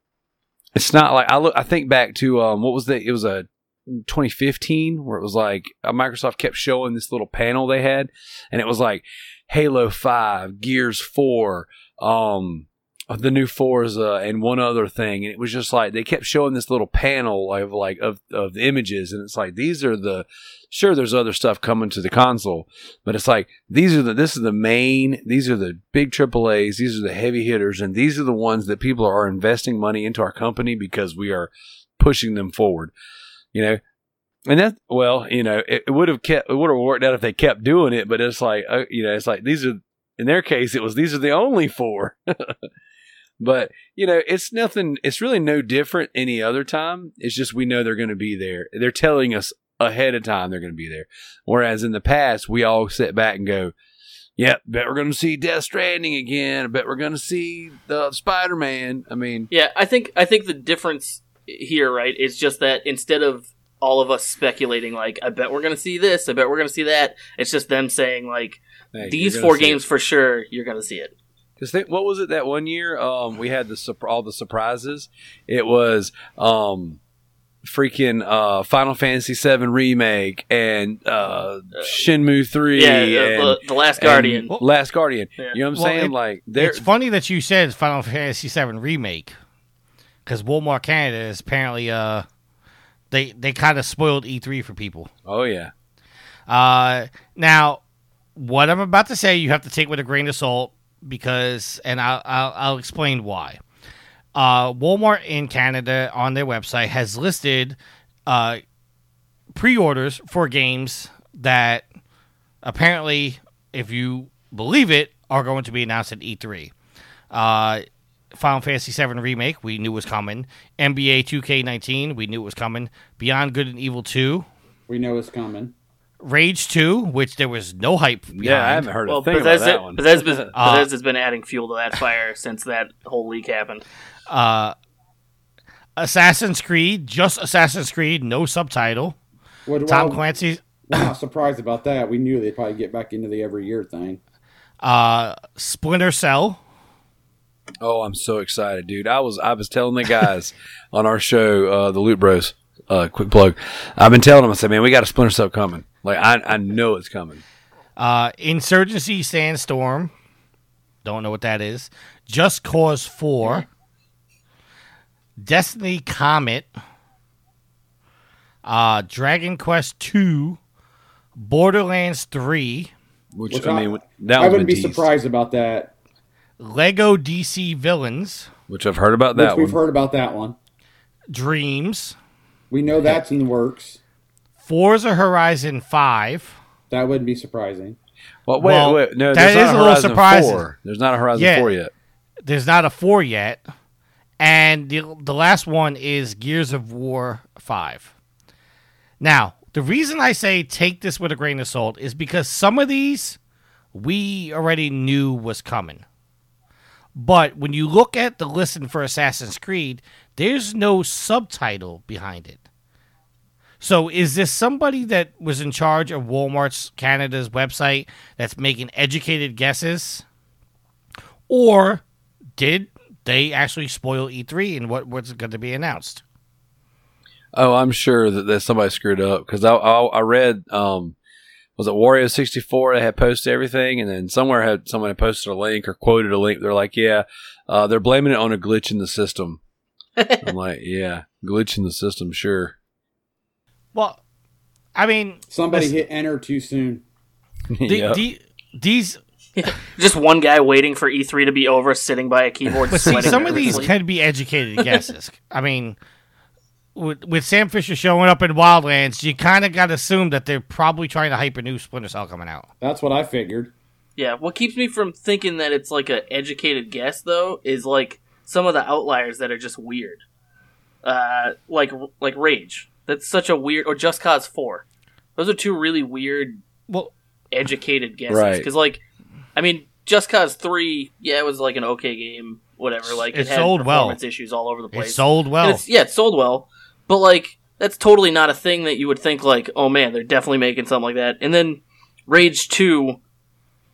it's not like I look. I think back to um, what was the? It was a 2015 where it was like uh, Microsoft kept showing this little panel they had, and it was like Halo Five, Gears Four, um, of the new Forza, and one other thing, and it was just like they kept showing this little panel of like of of images, and it's like these are the sure there's other stuff coming to the console, but it's like these are the this is the main, these are the big AAA's, these are the heavy hitters, and these are the ones that people are investing money into our company because we are pushing them forward you know? And that well you know it, it would have kept it would have worked out if they kept doing it but it's like uh, you know it's like these are in their case it was these are the only four but you know it's nothing it's really no different any other time it's just we know they're going to be there they're telling us ahead of time they're going to be there whereas in the past we all sit back and go Yep, bet we're going to see Death Stranding again. I bet we're going to see the Spider Man. I mean, Yeah, I think I think the difference here, right, is just that instead of all of us speculating, like, I bet we're gonna see this, I bet we're gonna see that. It's just them saying, like, hey, these four see it. games for sure, you're gonna see it. Because what was it that one year? Um, we had the all the surprises. It was um, freaking uh, Final Fantasy VII remake and uh, Shenmue three. Yeah, and, uh, the, the Last and Guardian. Last Guardian. Yeah. You know what I'm Well, saying? it- like. It's funny that you said Final Fantasy VII remake because Walmart Canada is apparently uh they they kind of spoiled E3 for people. Oh yeah. Uh, now what I'm about to say you have to take with a grain of salt because, and I'll I'll, I'll explain why. Uh, Walmart in Canada on their website has listed uh, pre-orders for games that apparently, if you believe it, are going to be announced at E3. Uh, Final Fantasy VII Remake, we knew was coming. NBA 2K19, we knew it was coming. Beyond Good and Evil 2. We know it's coming. Rage 2, which there was no hype behind. Yeah, I haven't heard Well, a thing about Bethesda, that one. Bethesda's, Uh, Bethesda's been adding fuel to that fire since that whole leak happened. Uh, Assassin's Creed, just Assassin's Creed, no subtitle. What, Tom well, Clancy, We're not surprised about that. We knew they'd probably get back into the every year thing. uh, Splinter Cell. Oh, I'm so excited, dude! I was I was telling the guys on our show, uh, the Loot Bros. Uh, quick plug. I've been telling them. I said, man, we got a Splinter Cell coming. Like I I know it's coming. Uh, Insurgency Sandstorm. Don't know what that is. Just Cause 4. Destiny Comet. Uh, Dragon Quest 2. Borderlands 3. Which, Which I I- mean, that I wouldn't be teased, surprised about that. Lego DC Villains. Which I've heard about Which that we've one. heard about that one. Dreams. We know that's in the works. Forza Horizon 5. That wouldn't be surprising. Well, wait, Well, wait, no, that there's not a a little Horizon surprising. 4. There's not a Horizon Yeah. 4 yet. There's not a 4 yet. And the, the last one is Gears of War 5. Now, the reason I say take this with a grain of salt is because some of these we already knew was coming. But when you look at the listen for Assassin's Creed, there's no subtitle behind it. So is this somebody that was in charge of Walmart's Canada's website that's making educated guesses? Or did they actually spoil E3 and what what's going to be announced? Oh, I'm sure that, that somebody screwed up because I, I I read um was it Wario sixty four? They had posted everything, and then somewhere had someone had posted a link or quoted a link. They're like, "Yeah, uh, they're blaming it on a glitch in the system." I'm like, "Yeah, glitch in the system, sure." Well, I mean, Somebody listen, hit enter too soon. the, Yep. the- these. Just one guy waiting for E3 to be over, sitting by a keyboard. But see, some of these nervously. can be educated guesses. I mean, with, with Sam Fisher showing up in Wildlands, you kind of got to assume that they're probably trying to hype a new Splinter Cell coming out. That's what I figured. Yeah, what keeps me from thinking that it's like an educated guess though is like some of the outliers that are just weird. Uh, like like Rage. That's such a weird or Just Cause 4. Those are two really weird Well, educated guesses Right. cuz like I mean Just Cause 3, yeah, it was like an okay game, whatever. Like It it, had sold well. performance issues all over the it place. sold well. it's, yeah, it sold well, but like that's totally not a thing that you would think like, oh man, they're definitely making something like that. And then Rage Two,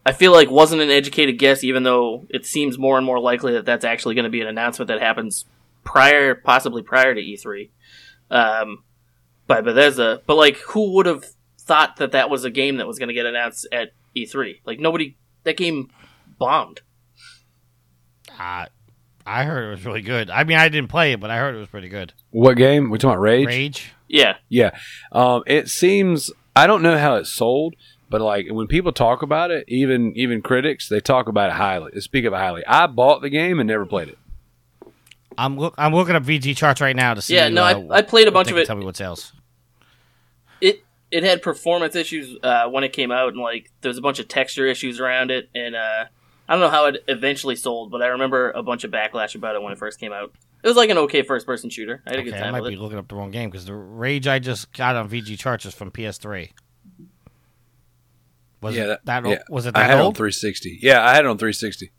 I feel like wasn't an educated guess, even though it seems more and more likely that that's actually going to be an announcement that happens prior, possibly prior to E3, um, by Bethesda. But like, who would have thought that that was a game that was going to get announced at E3? Like nobody. That game bombed. Uh, I heard it was really good. I mean, I didn't play it, but I heard it was pretty good. What game? We talking about Rage? Rage. Yeah, Yeah. Um, it seems I don't know how it sold, but like when people talk about it, even even critics, they talk about it highly. They speak of it highly. I bought the game and never played it. I'm look. I'm looking up VGChartz right now to see. Yeah, no, uh, I- I played a bunch of it. Tell me what sales. It it had performance issues uh, when it came out, and like there was a bunch of texture issues around it, and uh, I don't know how it eventually sold, but I remember a bunch of backlash about it when it first came out. It was like an okay first person shooter. I had a Okay, good I might with be it. looking up the wrong game because the Rage I just got on VGChartz is from PS3. Was yeah, it that? yeah. old? Was it I that had it on old? 360. Yeah, I had it on 360.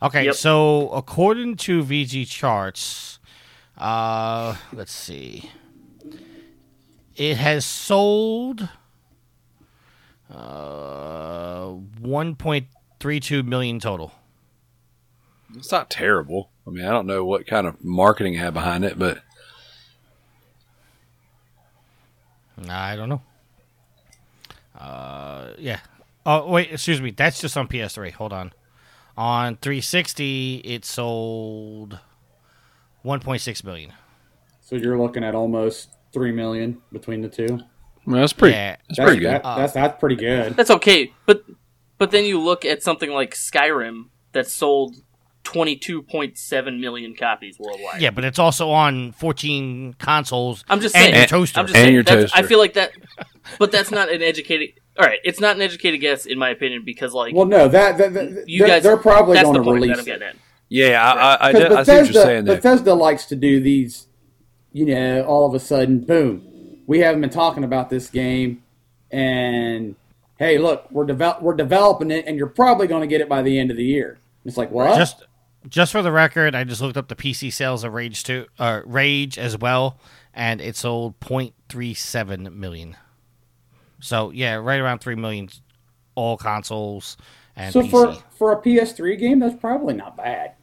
Okay, Yep. so according to VGChartz, uh, let's see, it has sold uh 1.32 million total. It's not terrible. I mean, I don't know what kind of marketing it had behind it, but I don't know. Uh, yeah. Oh wait, excuse me. That's just on PS3. Hold on. On 360, it sold 1.6 million. So you're looking at almost three million between the two. well, that's pretty. Yeah. That's That's pretty good. that- that's that's pretty good. That's okay, but but then you look at something like Skyrim that sold twenty two point seven million copies worldwide. Yeah, but it's also on 14 consoles. I'm just and saying. your toaster. I'm just And saying. your that's- I feel like that, but that's not an educated. All right, it's not an educated guess in my opinion because like Well, no, that, that, that you they're, guys, they're probably going to point that release I'm getting it. at. Yeah, I, I, I, Because I see what you're Bethesda, saying there. Bethesda likes to do these. You know, all of a sudden, boom, we haven't been talking about this game, and hey, look, we're develop we're developing it, and you're probably going to get it by the end of the year. It's like what? Just just for the record, I just looked up the PC sales of Rage 2 uh, Rage as well and it sold 0.37 million. So, yeah, right around 3 million all consoles and so PC. for for a PS3 game, that's probably not bad.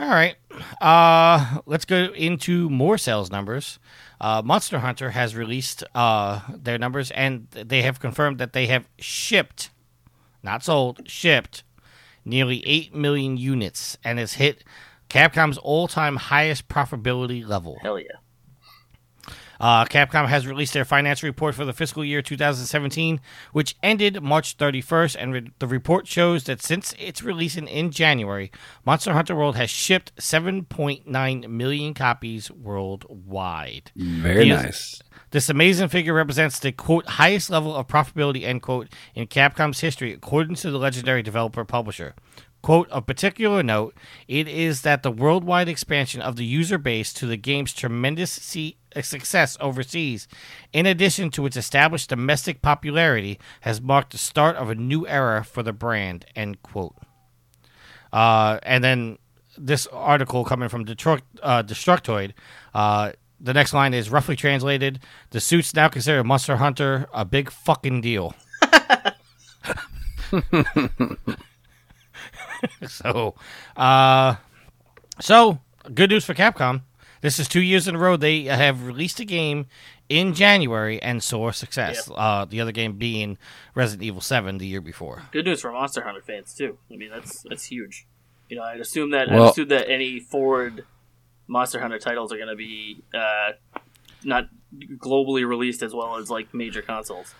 All right. Uh, let's go into more sales numbers. Uh, Monster Hunter has released uh, their numbers, and they have confirmed that they have shipped, not sold, shipped nearly 8 million units and has hit Capcom's all time highest profitability level. Hell yeah. Uh, Capcom has released their financial report for the fiscal year 2017, which ended March 31st, and re- the report shows that since its release in, in January, Monster Hunter World has shipped 7.9 million copies worldwide. Very nice. This amazing figure represents the quote highest level of profitability end quote in Capcom's history, according to the legendary developer publisher. Quote of particular note, it is that the worldwide expansion of the user base to the game's tremendous se- success overseas, in addition to its established domestic popularity, has marked the start of a new era for the brand. End quote. Uh, and then this article coming from Detroit, uh, Destructoid. Uh, the next line is roughly translated: "The suits now consider Monster Hunter a big fucking deal." so, uh, so good news for Capcom. This is two years in a row they have released a game in January and saw success. Uh, the other game being Resident Evil 7 the year before. Good news for Monster Hunter fans too. I mean, that's that's huge. You know, I'd assume that Well- I'd assume that any forward Monster Hunter titles are going to be uh, not globally released as well as like major consoles.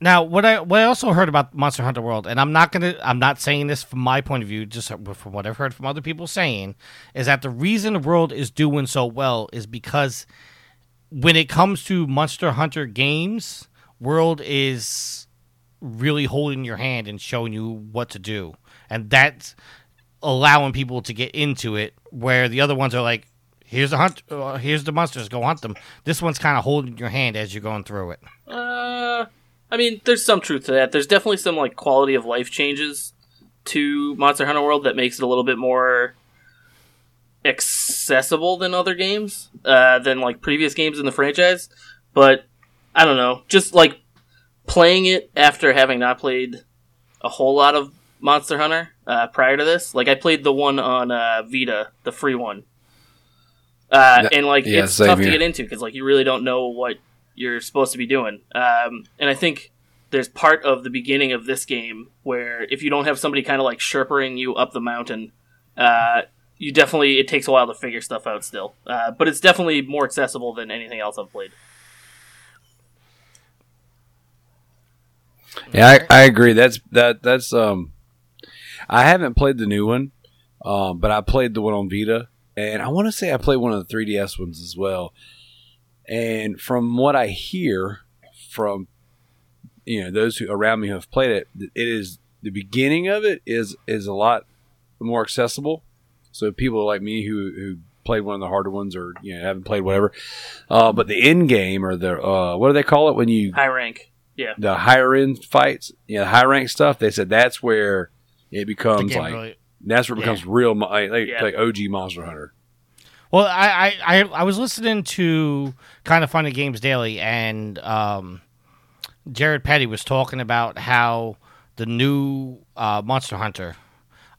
Now, what I what I also heard about Monster Hunter World, and I'm not gonna I'm not saying this from my point of view, just from what I've heard from other people saying, is that the reason the world is doing so well is because when it comes to Monster Hunter games, World is really holding your hand and showing you what to do, and that's allowing people to get into it. Where the other ones are like, here's the hunt, uh, here's the monsters, go hunt them. This one's kind of holding your hand as you're going through it. Uh, I mean, there's some truth to that. There's definitely some like quality of life changes to Monster Hunter World that makes it a little bit more accessible than other games, uh, than like previous games in the franchise. But I don't know, just like playing it after having not played a whole lot of Monster Hunter uh, prior to this. Like I played the one on uh, Vita, the free one. Uh, and like yeah, it's tough to get into because like you really don't know what you're supposed to be doing. Um, and I think there's part of the beginning of this game where if you don't have somebody kind of like sherpering you up the mountain, uh, you definitely it takes a while to figure stuff out still. Uh, but it's definitely more accessible than anything else I've played. Yeah, I, I agree. That's that. That's um, I haven't played the new one, um, but I played the one on Vita, and I want to say I played one of the 3DS ones as well. And from what I hear from you know those who around me who have played it, it is the beginning of it is is a lot more accessible. So people like me who who played one of the harder ones or you know haven't played whatever, uh, but the end game or the uh, what do they call it when you High rank, yeah. the higher end fights, you know, high rank stuff, they said that's where it becomes like really- that's where it becomes real, mo- like, like, Yeah. like OG Monster Hunter. Well, I, I, I, was listening to Kind of Funny Games Daily, and um, Jared Petty was talking about how the new uh, Monster Hunter,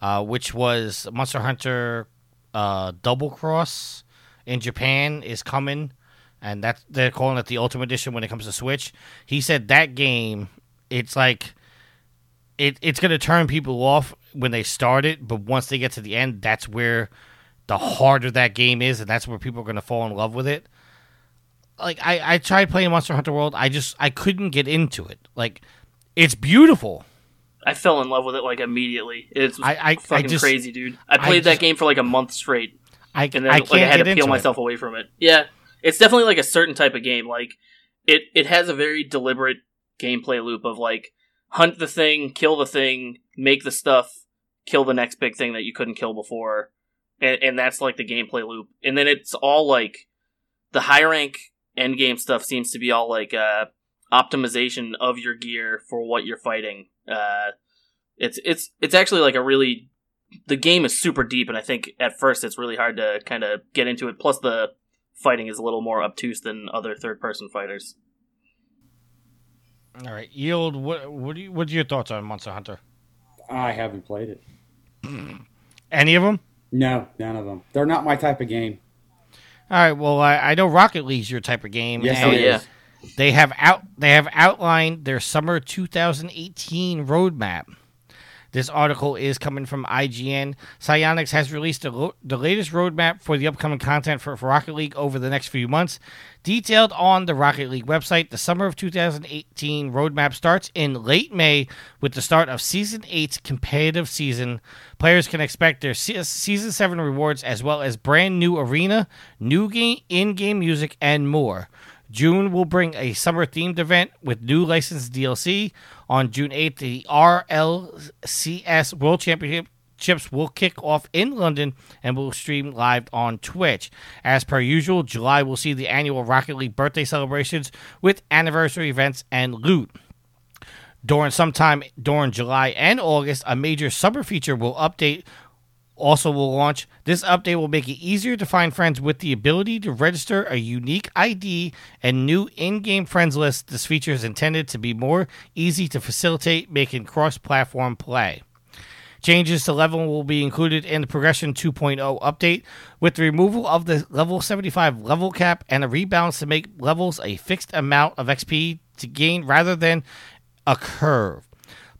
uh, which was Monster Hunter uh, Double Cross in Japan, is coming, and that they're calling it the Ultimate Edition when it comes to Switch. He said that game, it's like it, it's going to turn people off when they start it, but once they get to the end, that's where the harder that game is, and that's where people are going to fall in love with it. Like I, I tried playing Monster Hunter World, I just I couldn't get into it. Like it's beautiful. I fell in love with it like immediately. It's I- I- I fucking just- crazy, dude. I I played just- that game for like a month straight, I and then I like I had to peel it. myself away from it. Yeah, it's definitely like a certain type of game. Like it, it has a very deliberate gameplay loop of like hunt the thing, kill the thing, make the stuff, kill the next big thing that you couldn't kill before, and, and that's like the gameplay loop. And then it's all like the high rank end game stuff seems to be all like uh, optimization of your gear for what you're fighting. Uh, it's it's it's actually like a really the game is super deep, and I think at first it's really hard to kind of get into it. Plus, the fighting is a little more obtuse than other third person fighters. All right, yield. What what do you, what's your thoughts on Monster Hunter? I haven't played it. Any of them? No, none of them. They're not my type of game. All right. Well, I, I know Rocket League's your type of game. Yes, it is. They have out they have outlined their summer 2018 roadmap. This article is coming from IGN. Psyonix has released the, lo- the latest roadmap for the upcoming content for, for Rocket League over the next few months. Detailed on the Rocket League website, the summer of 2018 roadmap starts in late May with the start of Season 8's competitive season. Players can expect their se- Season 7 rewards as well as brand new arena, new game, in-game music, and more. June will bring a summer themed event with new licensed DLC. On June 8th, the RLCS World Championships will kick off in London and will stream live on Twitch. As per usual, July will see the annual Rocket League birthday celebrations with anniversary events and loot. During sometime during July and August, a major summer feature will update also will launch. This update will make it easier to find friends with the ability to register a unique ID and new in-game friends list. This feature is intended to be more easy to facilitate making cross-platform play. Changes to level will be included in the Progression 2.0 update, with the removal of the level 75 level cap and a rebalance to make levels a fixed amount of XP to gain rather than a curve.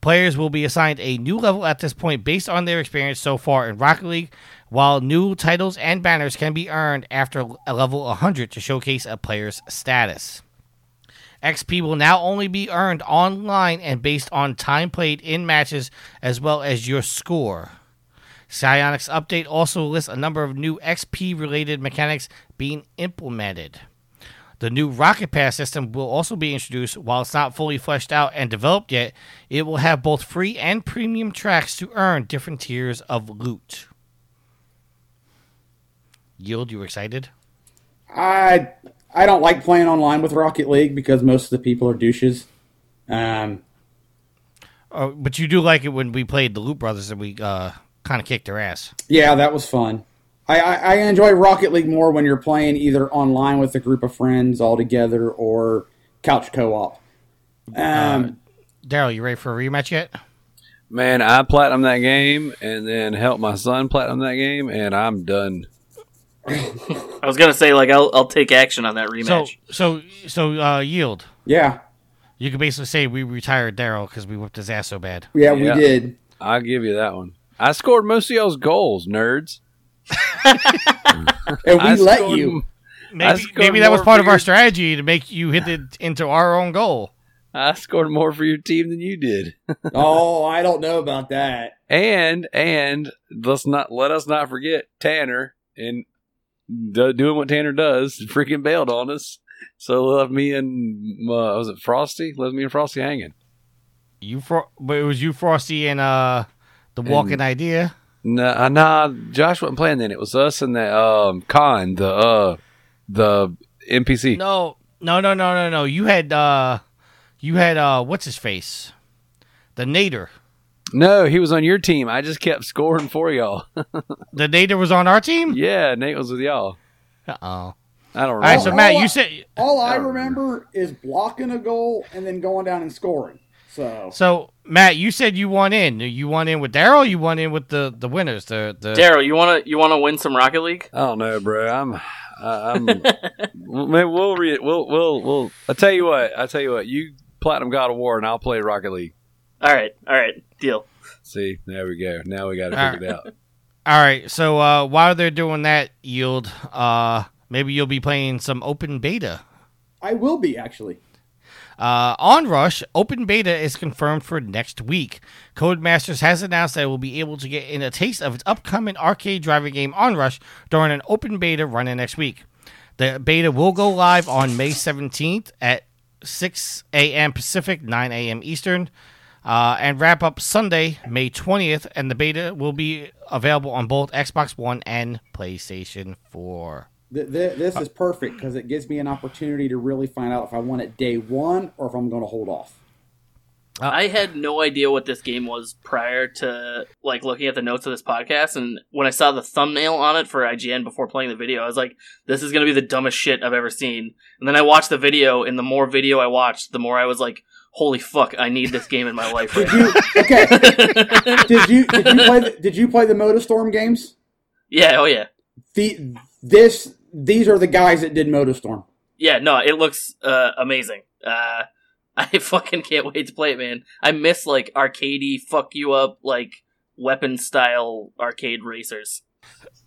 Players will be assigned a new level at this point based on their experience so far in Rocket League, while new titles and banners can be earned after a level 100 to showcase a player's status. XP will now only be earned online and based on time played in matches as well as your score. Psyonix update also lists a number of new XP related mechanics being implemented. The new Rocket Pass system will also be introduced. While it's not fully fleshed out and developed yet, it will have both free and premium tracks to earn different tiers of loot. Yield, you excited? I I don't like playing online with Rocket League because most of the people are douches. Um, Oh, but you do like it when we played the Loot Brothers and we uh, kind of kicked their ass. yeah, that was fun. I, I, I enjoy Rocket League more when you're playing either online with a group of friends all together or couch co-op. Um, Daryl, you ready for a rematch yet? Man, I platinum that game and then help my son platinum that game, and I'm done. I was gonna say like I'll I'll take action on that So, rematch. so, so, uh, yield. yeah, You can basically say we retired Daryl because we whipped his ass so bad. yeah, Yeah. we did. I'll give you that one. I scored most of y'all's goals, nerds. And we let scored you. Maybe, maybe that was part for of our strategy to make you hit it into our own goal. I scored more for your team than you did. Oh, I don't know about that. And and let's not let us not forget Tanner and do, doing what Tanner does, freaking bailed on us. So left me and uh, was it Frosty? Left me and Frosty hanging. You, Fro- but it was you, Frosty, and uh, the walking idea. Nah, nah, Josh wasn't playing then. It was us and the um con, the uh the NPC. No, no, no, no, no, no. You had, uh, you had, uh, what's his face, the Nader. No, he was on your team. I just kept scoring for y'all. The Nader was on our team. yeah, Nate was with y'all. Uh oh. I don't All right, so remember. Matt, all I- you said All I I don't remember is blocking a goal and then going down and scoring. So so. Matt, you said you won in. You won in with Daryl. You won in with the the winners. The the. Daryl, you wanna you wanna win some Rocket League? I don't know, bro. I'm, I, I'm. maybe we'll read. We'll, we'll, we'll. I tell you what. I tell you what. You platinum God of War, and I'll play Rocket League. All right, all right, deal. See, there we go. Now we got to All figure it out. All right. So uh, while they're doing that, yield. Uh, maybe you'll be playing some open beta. I will be actually. Uh, on Rush, open beta is confirmed for next week. Codemasters has announced that it will be able to get in a taste of its upcoming arcade driving game OnRush during an open beta running next week. The beta will go live on May 17th at 6 a.m. Pacific, 9 a.m. Eastern, uh, and wrap up Sunday, May 20th. And the beta will be available on both Xbox One and PlayStation 4. Th- th- this is perfect because it gives me an opportunity to really find out if I want it day one or if I'm going to hold off. I had no idea what this game was prior to like looking at the notes of this podcast, and when I saw the thumbnail on it for IGN before playing the video, I was like, "This is gonna be the dumbest shit I've ever seen." And then I watched the video, and the more video I watched, the more I was like, "Holy fuck, I need this game in my life." Right Did you okay? did you did you play the, did you play the MotorStorm games? yeah, oh yeah, The this these are the guys that did MotorStorm. yeah. No, it looks uh, amazing. Uh, I fucking can't wait to play it, man. I miss like arcadey, fuck you up, like weapon style arcade racers.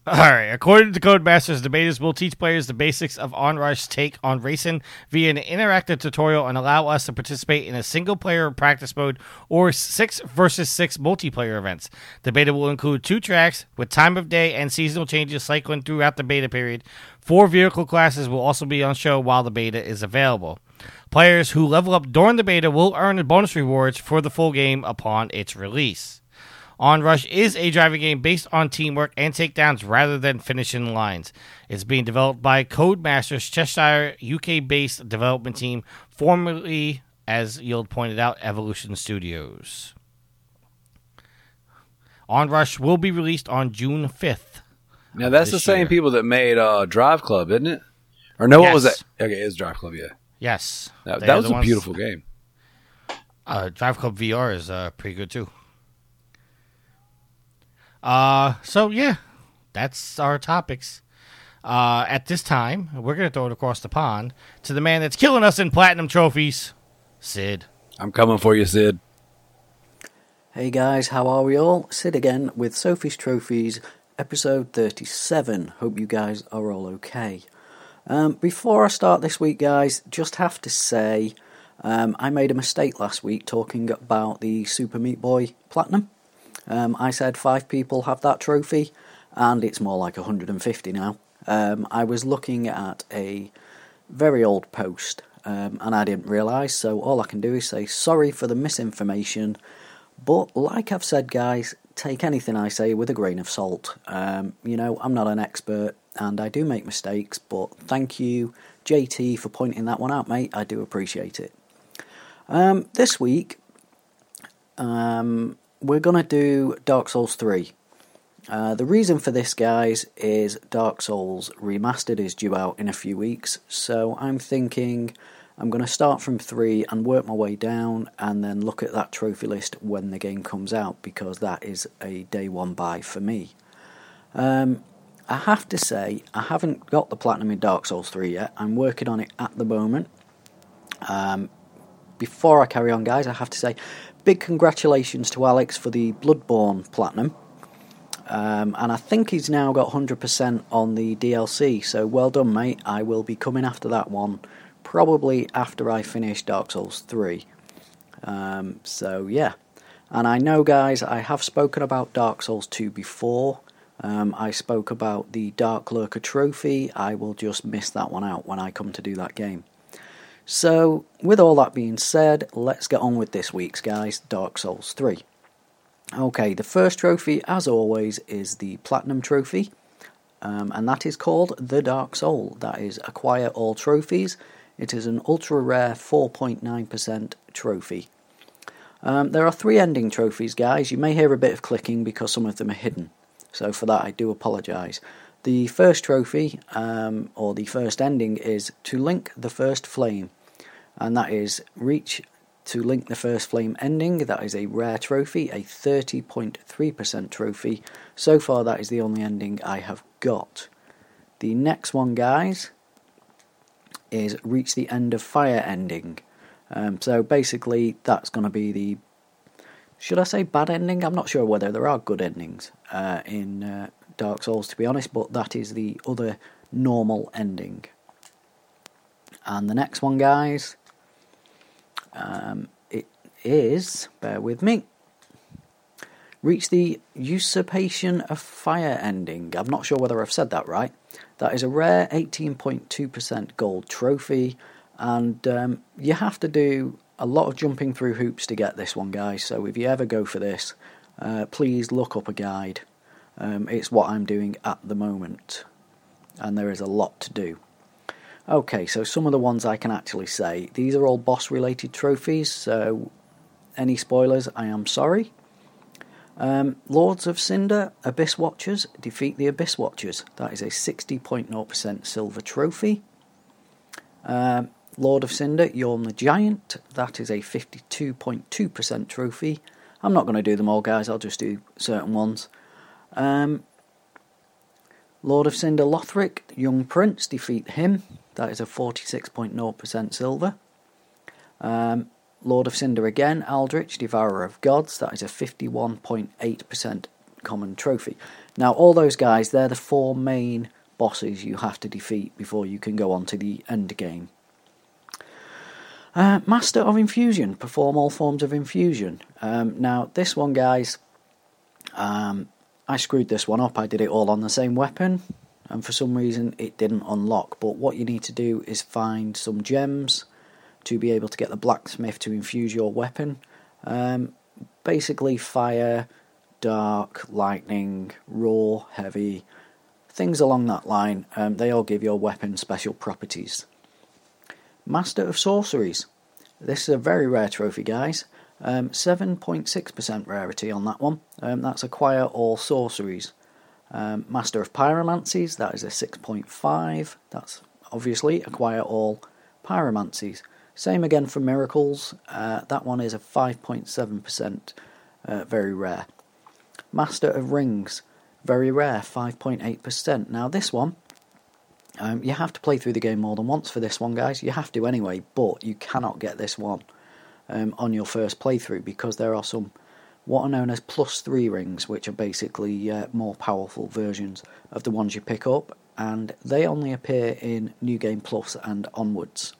All right. According to Codemasters, betas will teach players the basics of OnRush's take on racing via an interactive tutorial and allow us to participate in a single player practice mode or six versus six multiplayer events. The beta will include two tracks with time of day and seasonal changes cycling throughout the beta period. Four vehicle classes will also be on show while the beta is available. Players who level up during the beta will earn bonus rewards for the full game upon its release. OnRush is a driving game based on teamwork and takedowns rather than finishing lines. It's being developed by Codemasters Cheshire UK based development team, formerly, as Yield pointed out, Evolution Studios. OnRush will be released on June 5th. Now that's the same year. people that made uh, Drive Club, isn't it? Or no, what was Yes. that? Okay, it's Drive Club. Yeah, Yes. that, that was a ones- beautiful game. Uh, Drive Club VR is uh, pretty good too. Uh, so yeah, that's our topics. Uh, at this time, we're gonna throw it across the pond to the man that's killing us in platinum trophies, Sid. I'm coming for you, Sid. Hey guys, how are we all? Sid again with Sophie's Trophies, episode 37. Hope you guys are all okay. Um, before I start this week, guys, just have to say um, I made a mistake last week talking about the Super Meat Boy Platinum. Um, I said five people have that trophy, and it's more like 150 now. Um, I was looking at a very old post, um, and I didn't realise, so all I can do is say sorry for the misinformation. But like I've said, guys, take anything I say with a grain of salt. Um, you know, I'm not an expert, and I do make mistakes, but thank you, JT, for pointing that one out, mate. I do appreciate it. Um, this week, um, we're going to do Dark Souls 3. Uh, the reason for this, guys, is Dark Souls Remastered is due out in a few weeks, so I'm thinking I'm going to start from 3 and work my way down and then look at that trophy list when the game comes out because that is a day one buy for me. Um, I have to say, I haven't got the Platinum in Dark Souls 3 yet, I'm working on it at the moment. Um, before I carry on, guys, I have to say big congratulations to Alex for the Bloodborne Platinum. Um, and I think he's now got 100% on the DLC, so well done, mate. I will be coming after that one probably after I finish Dark Souls 3. Um, so, yeah. And I know, guys, I have spoken about Dark Souls 2 before. Um, I spoke about the Dark Lurker trophy. I will just miss that one out when I come to do that game. So, with all that being said, let's get on with this week's, guys Dark Souls 3. Okay, the first trophy, as always, is the Platinum Trophy, um, and that is called the Dark Soul. That is Acquire All Trophies. It is an ultra rare 4.9% trophy. Um, there are three ending trophies, guys. You may hear a bit of clicking because some of them are hidden, so for that I do apologise. The first trophy, um, or the first ending, is to link the first flame, and that is reach to link the first flame ending. That is a rare trophy, a 30.3% trophy. So far, that is the only ending I have got. The next one, guys, is reach the end of fire ending. Um, so basically, that's going to be the should I say bad ending? I'm not sure whether there are good endings uh, in uh, Dark Souls, to be honest, but that is the other normal ending. And the next one, guys, um, it is, bear with me, reach the Usurpation of Fire ending. I'm not sure whether I've said that right. That is a rare 18.2% gold trophy, and um, you have to do a lot of jumping through hoops to get this one, guys. So if you ever go for this, uh, please look up a guide. Um, it's what I'm doing at the moment, and there is a lot to do. Okay, so some of the ones I can actually say. These are all boss related trophies, so any spoilers, I am sorry. Um, Lords of Cinder, Abyss Watchers, defeat the Abyss Watchers. That is a 60.0% silver trophy. Um, Lord of Cinder, Yhorm the Giant, that is a 52.2% trophy. I'm not going to do them all, guys, I'll just do certain ones. Um, Lord of Cinder Lothric, Young Prince, defeat him. That is a 46.0% silver. Um, Lord of Cinder again, Aldrich, Devourer of Gods. That is a 51.8% common trophy. Now, all those guys, they're the four main bosses you have to defeat before you can go on to the end game. Uh, Master of Infusion, perform all forms of infusion. Um, now, this one, guys, um, I screwed this one up. I did it all on the same weapon, and for some reason it didn't unlock. But what you need to do is find some gems to be able to get the blacksmith to infuse your weapon. Um, basically, fire, dark, lightning, raw, heavy, things along that line. Um, they all give your weapon special properties. Master of Sorceries. This is a very rare trophy, guys. Um, 7.6% rarity on that one. Um, that's acquire all sorceries. Um, Master of Pyromancies, that is a 6.5. That's obviously acquire all pyromancies. Same again for Miracles. Uh, that one is a 5.7%, uh, very rare. Master of Rings, very rare, 5.8%. Now, this one, um, you have to play through the game more than once for this one, guys. You have to anyway, but you cannot get this one um, on your first playthrough because there are some what are known as plus three rings, which are basically uh, more powerful versions of the ones you pick up, and they only appear in New Game Plus and onwards.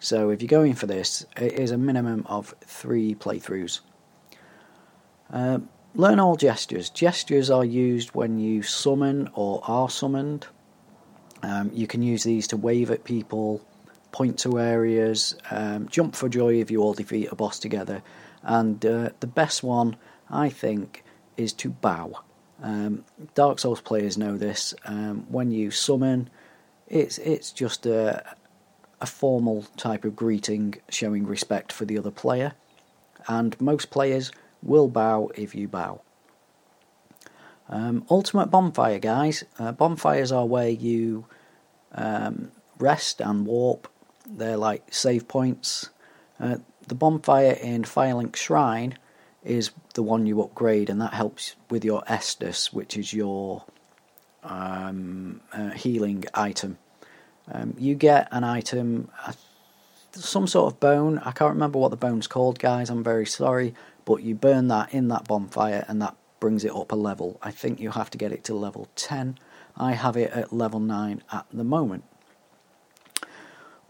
So if you're going for this, it is a minimum of three playthroughs. Uh, learn all gestures. Gestures are used when you summon or are summoned. Um, you can use these to wave at people, point to areas, um, jump for joy if you all defeat a boss together, and uh, the best one, I think, is to bow. Um, Dark Souls players know this. Um, when you summon, it's it's just a, a formal type of greeting showing respect for the other player, and most players will bow if you bow. Um, ultimate bonfire, guys. Uh, bonfires are where you um, rest and warp. They're like save points. Uh, the bonfire in Firelink Shrine is the one you upgrade, and that helps with your Estus, which is your um, uh, healing item. Um, you get an item, uh, some sort of bone. I can't remember what the bone's called, guys. I'm very sorry, but you burn that in that bonfire, and that brings it up a level. I think you have to get it to level 10. I have it at level 9 at the moment.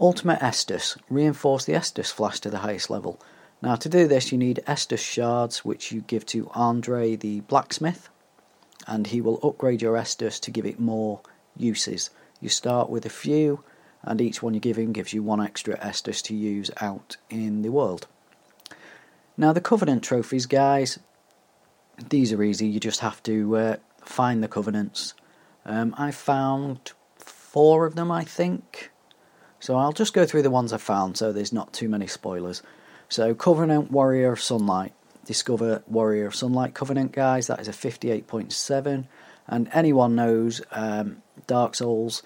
Ultimate Estus. Reinforce the Estus Flask to the highest level. Now, to do this, you need Estus shards, which you give to Andre the blacksmith, and he will upgrade your Estus to give it more uses. You start with a few, and each one you give him gives you one extra Estus to use out in the world. Now, the Covenant trophies, guys, these are easy. You just have to uh, find the Covenants. Um, I found four of them, I think. So I'll just go through the ones I found so there's not too many spoilers. So Covenant Warrior of Sunlight. Discover Warrior of Sunlight Covenant, guys. That is a 58.7. And anyone knows um, Dark Souls,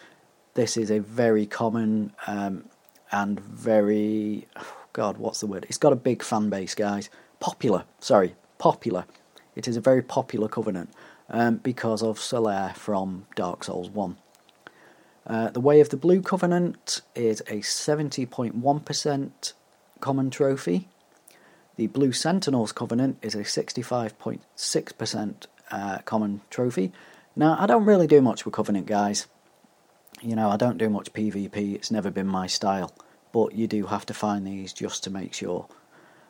this is a very common um, and very. Oh God, what's the word? It's got a big fan base, guys. Popular, sorry, popular. It is a very popular covenant um, because of Solaire from Dark Souls 1. Uh, the Way of the Blue Covenant is a 70.1% common trophy. The Blue Sentinels Covenant is a 65.6% uh, common trophy. Now, I don't really do much with Covenant, guys. You know, I don't do much PvP, it's never been my style. But you do have to find these just to make sure.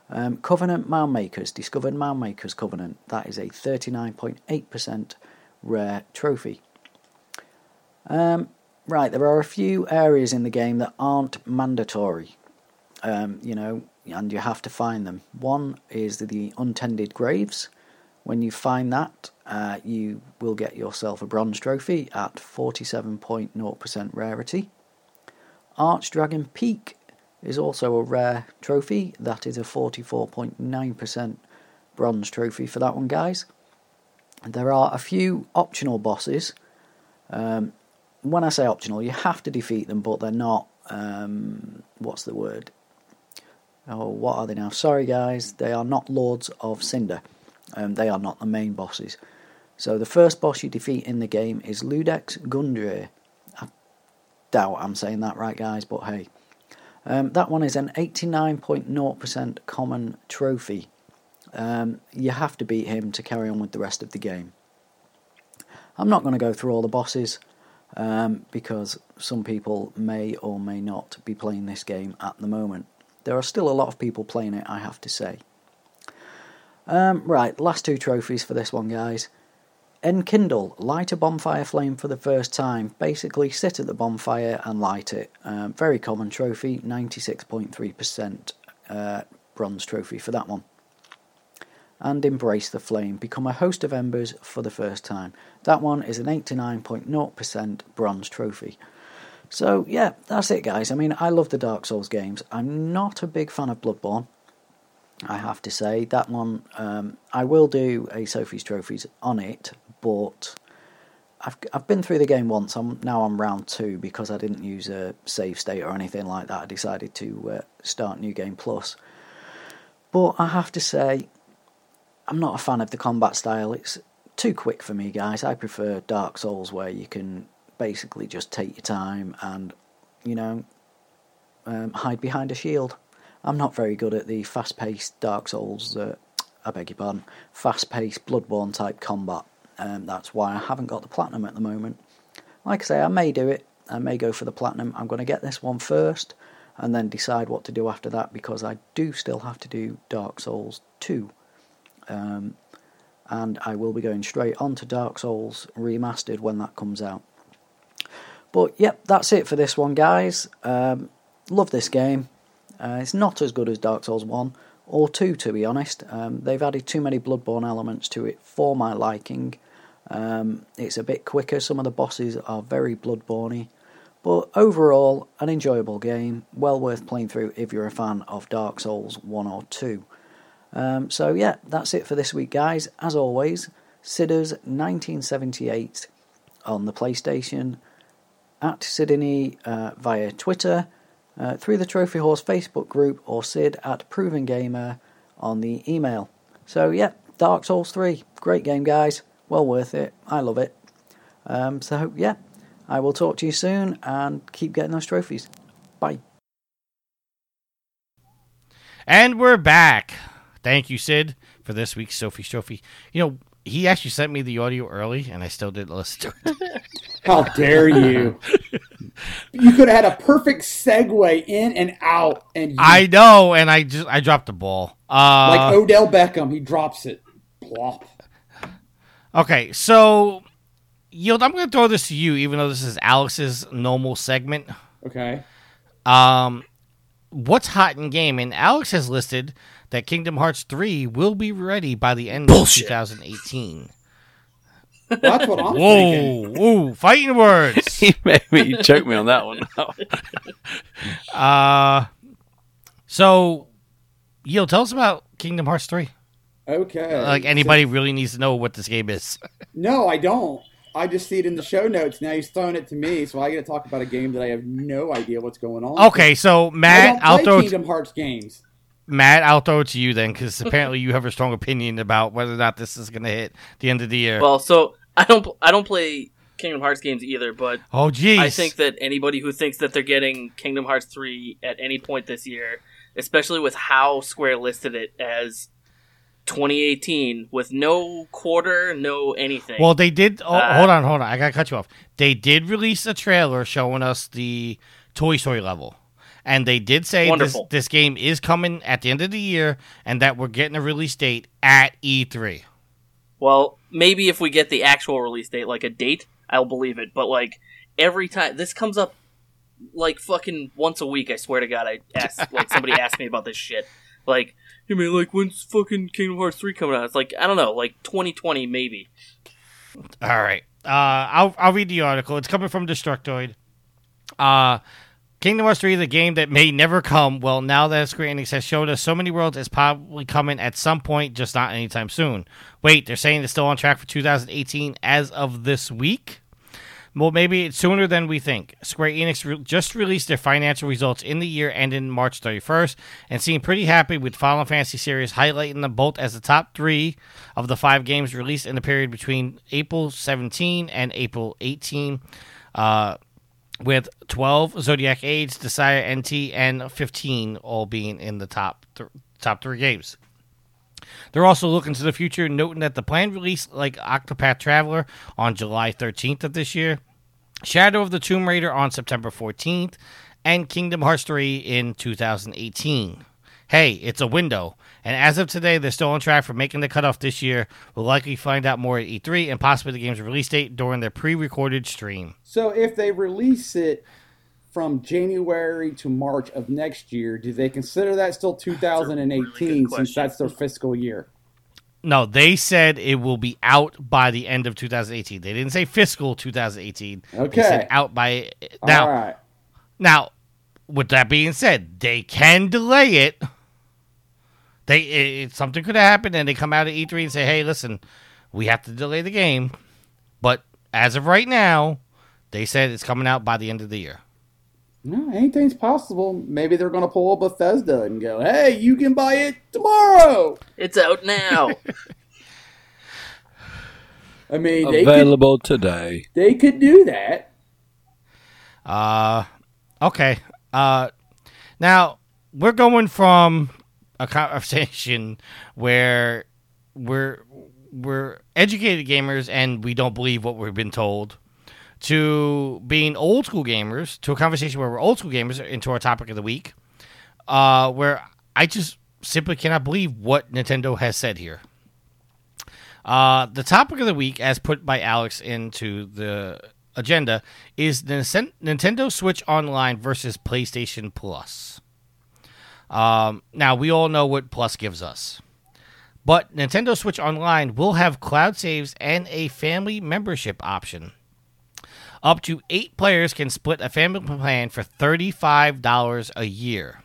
Um, Covenant Mound Makers, discovered Mound Makers Covenant, that is a 39.8% rare trophy. Um, Right, there are a few areas in the game that aren't mandatory, um, you know, and you have to find them. One is the untended graves. When you find that, uh, you will get yourself a bronze trophy at 47.0% rarity. Archdragon Peak is also a rare trophy. That is a 44.9% bronze trophy for that one, guys. There are a few optional bosses. Um, when I say optional, you have to defeat them, but they're not. Um, what's the word? Oh, what are they now? Sorry, guys, they are not Lords of Cinder. Um, they are not the main bosses. So the first boss you defeat in the game is Ludex Gundyr. I doubt I'm saying that right, guys, but hey. Um, that one is an 89.0% common trophy. Um, you have to beat him to carry on with the rest of the game. I'm not going to go through all the bosses um, because some people may or may not be playing this game at the moment. There are still a lot of people playing it, I have to say. Um, right, last two trophies for this one, guys. Enkindle, light a bonfire flame for the first time. Basically, sit at the bonfire and light it. Um, very common trophy, 96.3% uh, bronze trophy for that one and embrace the flame. Become a host of embers for the first time. That one is an 89.0% bronze trophy. So, yeah, that's it, guys. I mean, I love the Dark Souls games. I'm not a big fan of Bloodborne, I have to say. That one, um, I will do a Sophie's Trophies on it, but I've, I've been through the game once. I'm now on round two because I didn't use a save state or anything like that. I decided to uh, start New Game Plus. But I have to say, I'm not a fan of the combat style. It's too quick for me, guys. I prefer Dark Souls where you can basically just take your time and, you know, um, hide behind a shield. I'm not very good at the fast paced Dark Souls, uh, I beg your pardon, fast paced Bloodborne type combat. Um, that's why I haven't got the platinum at the moment. Like I say, I may do it. I may go for the platinum. I'm going to get this one first and then decide what to do after that because I do still have to do Dark Souls 2. Um, and I will be going straight on to Dark Souls Remastered when that comes out. But yep, that's it for this one, guys. Um, love this game. Uh, it's not as good as Dark Souls 1 or 2, to be honest. Um, they've added too many Bloodborne elements to it for my liking. Um, it's a bit quicker, some of the bosses are very Bloodborne but overall, an enjoyable game, well worth playing through if you're a fan of Dark Souls 1 or 2. Um, so, yeah, that's it for this week, guys. As always, Sidders 1978 on the PlayStation, at Sydney uh, via Twitter, uh, through the Trophy Horse Facebook group, or Sid at Proven Gamer on the email. So, yeah, Dark Souls 3, great game, guys. Well worth it. I love it. Um, so, yeah, I will talk to you soon and keep getting those trophies. Bye. And we're back. Thank you, Sid, for this week's Sophie's Trophy. You know, he actually sent me the audio early, and I still didn't listen to it. How dare you? you could have had a perfect segue in and out, and you, I know, and I just I dropped the ball. Uh, like Odell Beckham, he drops it. Plop. okay, so Yield, I'm going to throw this to you, even though this is Alex's normal segment. Okay. Um, what's hot in game? And Alex has listed that Kingdom Hearts 3 will be ready by the end Bullshit. of 2018. Well, that's what I'm Whoa, thinking. whoa, fighting words. he made me you choked me on that one. uh, so, Yield, tell us about Kingdom Hearts 3. Okay. Like, anybody really needs to know what this game is. No, I don't. I just see it in the show notes. Now he's throwing it to me, so I get to talk about a game that I have no idea what's going on. Okay, so, I Matt, don't I'll throw it Kingdom Hearts games. Matt, I'll throw it to you then, because apparently you have a strong opinion about whether or not this is going to hit the end of the year. Well, so I don't I don't play Kingdom Hearts games either, but oh, geez. I think that anybody who thinks that they're getting Kingdom Hearts 3 at any point this year, especially with how Square listed it as 2018 with no quarter, no anything. Well, they did. Oh, Uh, hold on, hold on. I gotta cut you off. They did release a trailer showing us the Toy Story level, and they did say this, Wonderful. this game is coming at the end of the year, and that we're getting a release date at E E3. Well, maybe if we get the actual release date, like a date, I'll believe it. But like every time this comes up, like fucking once a week, I swear to God, I ask like somebody asked me about this shit. Like, hey man, like when's fucking Kingdom Hearts three coming out? It's like I don't know, like 2020 maybe. All right. Uh, I'll I'll read the article. It's coming from Destructoid. Uh, Kingdom Hearts 3 is a game that may never come. Well, now that Square Enix has showed us so many worlds, it's probably coming at some point, just not anytime soon. Wait, they're saying it's still on track for 2018 as of this week? Well, maybe it's sooner than we think. Square Enix re- just released their financial results in the year ending March 31st and seemed pretty happy with Final Fantasy series highlighting them both as the top three of the five games released in the period between April 17 and April 18. Uh, with 12 Zodiac Age, Dissidia NT, and 15 all being in the top th- top three games. They're also looking to the future, noting that the planned release, like Octopath Traveler, on July 13th of this year, Shadow of the Tomb Raider on September 14th, and Kingdom Hearts 3 in 2018. Hey, it's a window. And as of today, they're still on track for making the cutoff this year. We'll likely find out more at E3 and possibly the game's release date during their pre recorded stream. So if they release it from January to March of next year, do they consider that still 2018 since that's their fiscal year? No, they said it will be out by the end of 2018. They didn't say fiscal 2018. They Okay. said out by now. All right. Now, with that being said, they can delay it. They it, something could have happened, and they come out at E3 and say, "Hey, listen, we have to delay the game." But as of right now, they said it's coming out by the end of the year. No, anything's possible. Maybe they're going to pull a Bethesda and go, "Hey, you can buy it tomorrow." It's out now. I mean, they could, Available today. they could do that. Uh, okay. Uh, now we're going from a conversation where we're we're educated gamers and we don't believe what we've been told to being old school gamers to a conversation where we're old school gamers into our topic of the week uh, where i just simply cannot believe what nintendo has said here. Uh, the topic of the week as put by alex into the agenda is the nintendo switch online versus playstation plus um, now we all know what plus gives us but Nintendo Switch Online will have cloud saves and a family membership option. Up to eight players can split a family plan for $35 a year.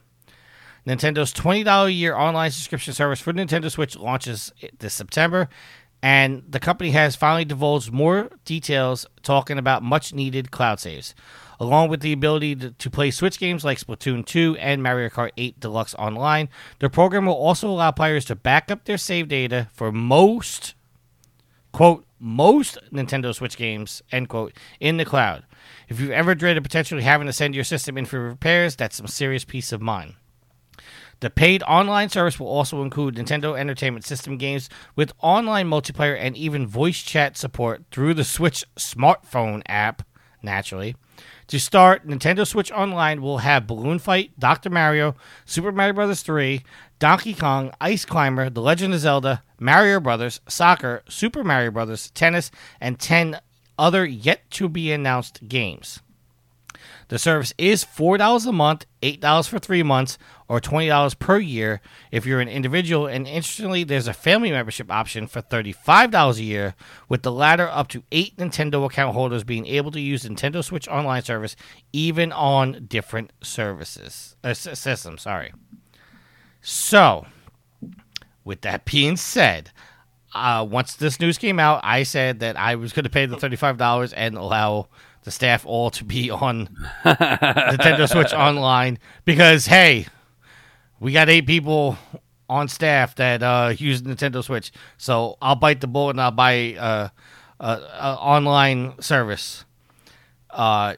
Nintendo's $20 a year online subscription service for Nintendo Switch launches this September, and the company has finally divulged more details talking about much needed cloud saves. Along with the ability to, to play Switch games like Splatoon 2 and Mario Kart 8 Deluxe Online, the program will also allow players to back up their save data for most, quote, most Nintendo Switch games, end quote, in the cloud. If you've ever dreaded potentially having to send your system in for repairs, that's some serious peace of mind. The paid online service will also include Nintendo Entertainment System games with online multiplayer and even voice chat support through the Switch smartphone app, naturally. To start, Nintendo Switch Online will have Balloon Fight, Dr. Mario, Super Mario Bros. 3, Donkey Kong, Ice Climber, The Legend of Zelda, Mario Brothers, Soccer, Super Mario Bros., Tennis, and 10 other yet to be announced games. The service is $4 a month, $8 for three months, or $20 per year if you're an individual. And interestingly, there's a family membership option for $35 a year, with the latter up to eight Nintendo account holders being able to use Nintendo Switch Online service even on different services uh, systems. Sorry. So, with that being said, uh, once this news came out, I said that I was going to pay the thirty-five dollars and allow the staff all to be on Nintendo Switch Online because hey, we got eight people on staff that uh, use Nintendo Switch, so I'll bite the bullet and I'll buy uh, a, a online service. Uh,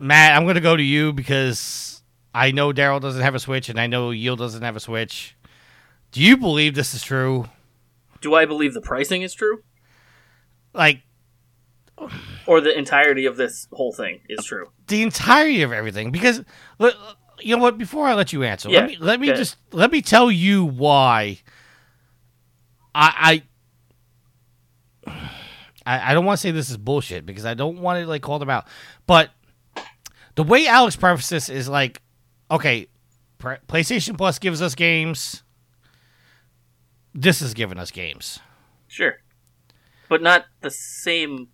Matt, I'm going to go to you because I know Daryl doesn't have a Switch and I know Yield doesn't have a Switch. Do you believe this is true? Do I believe the pricing is true, Like or the entirety of this whole thing is true? the entirety of everything because you know what before i let you answer Yeah, let me let me just let me tell you why i i i, I don't want to say this is bullshit because i don't want to like call them out but the way alex prefaces this is like okay playstation plus gives us games this is giving us games Sure, but not the same.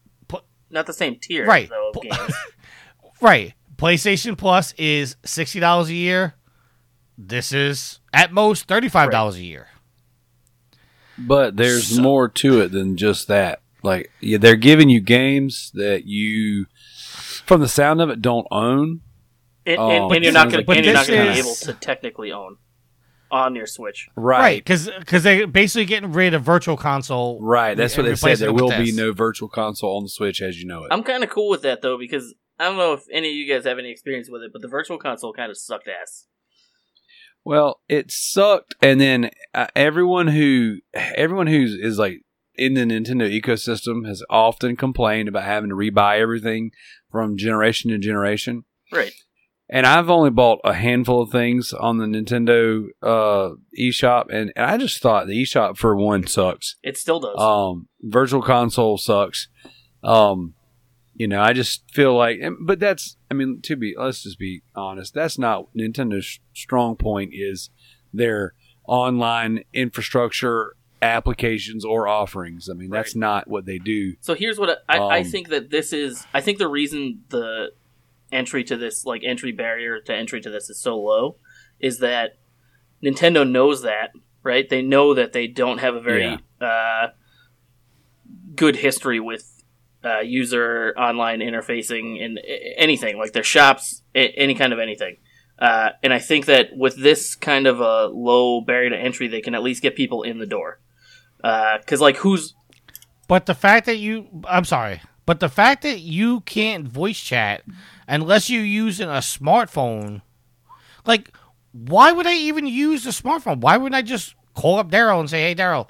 Pl- Not the same tier, Right. Though, of Pl- games. Right. PlayStation Plus is sixty dollars a year. This is at most thirty five dollars a year. But there's So- more to it than just that. Like yeah, they're giving you games that you, from the sound of it, don't own. and, Oh, and, but and you're not going but and you're not going to be able to technically own on your Switch. Right, because because they're basically getting rid of Virtual Console. Right. That's what they said. There it with will be this. no virtual console on the Switch as you know it. I'm kind of cool with that though because I don't know if any of you guys have any experience with it, but the Virtual Console kind of sucked ass. Well, it sucked, and then uh, everyone who everyone who's is like in the Nintendo ecosystem has often complained about having to rebuy everything from generation to generation. Right. And I've only bought a handful of things on the Nintendo uh, eShop, and, and I just thought the eShop for one sucks. It still does. Um, Virtual Console sucks. Um, you know, I just feel like, but that's, I mean, to be, let's just be honest, that's not Nintendo's strong point. Is their online infrastructure applications or offerings? I mean, that's not what they do. So here's what I, I Um, think that this is. I think the reason the entry to this, like entry barrier to entry to this, is so low, is that Nintendo knows that, right? They know that they don't have a very uh, good history with uh, user online interfacing and anything like their shops, a- any kind of anything. Uh, and I think that with this kind of a low barrier to entry, they can at least get people in the door. Because like who's But the fact that you, I'm sorry, but the fact that you can't voice chat unless you're using a smartphone, like, why would I even use the smartphone? Why wouldn't I just call up Daryl and say, hey, Daryl,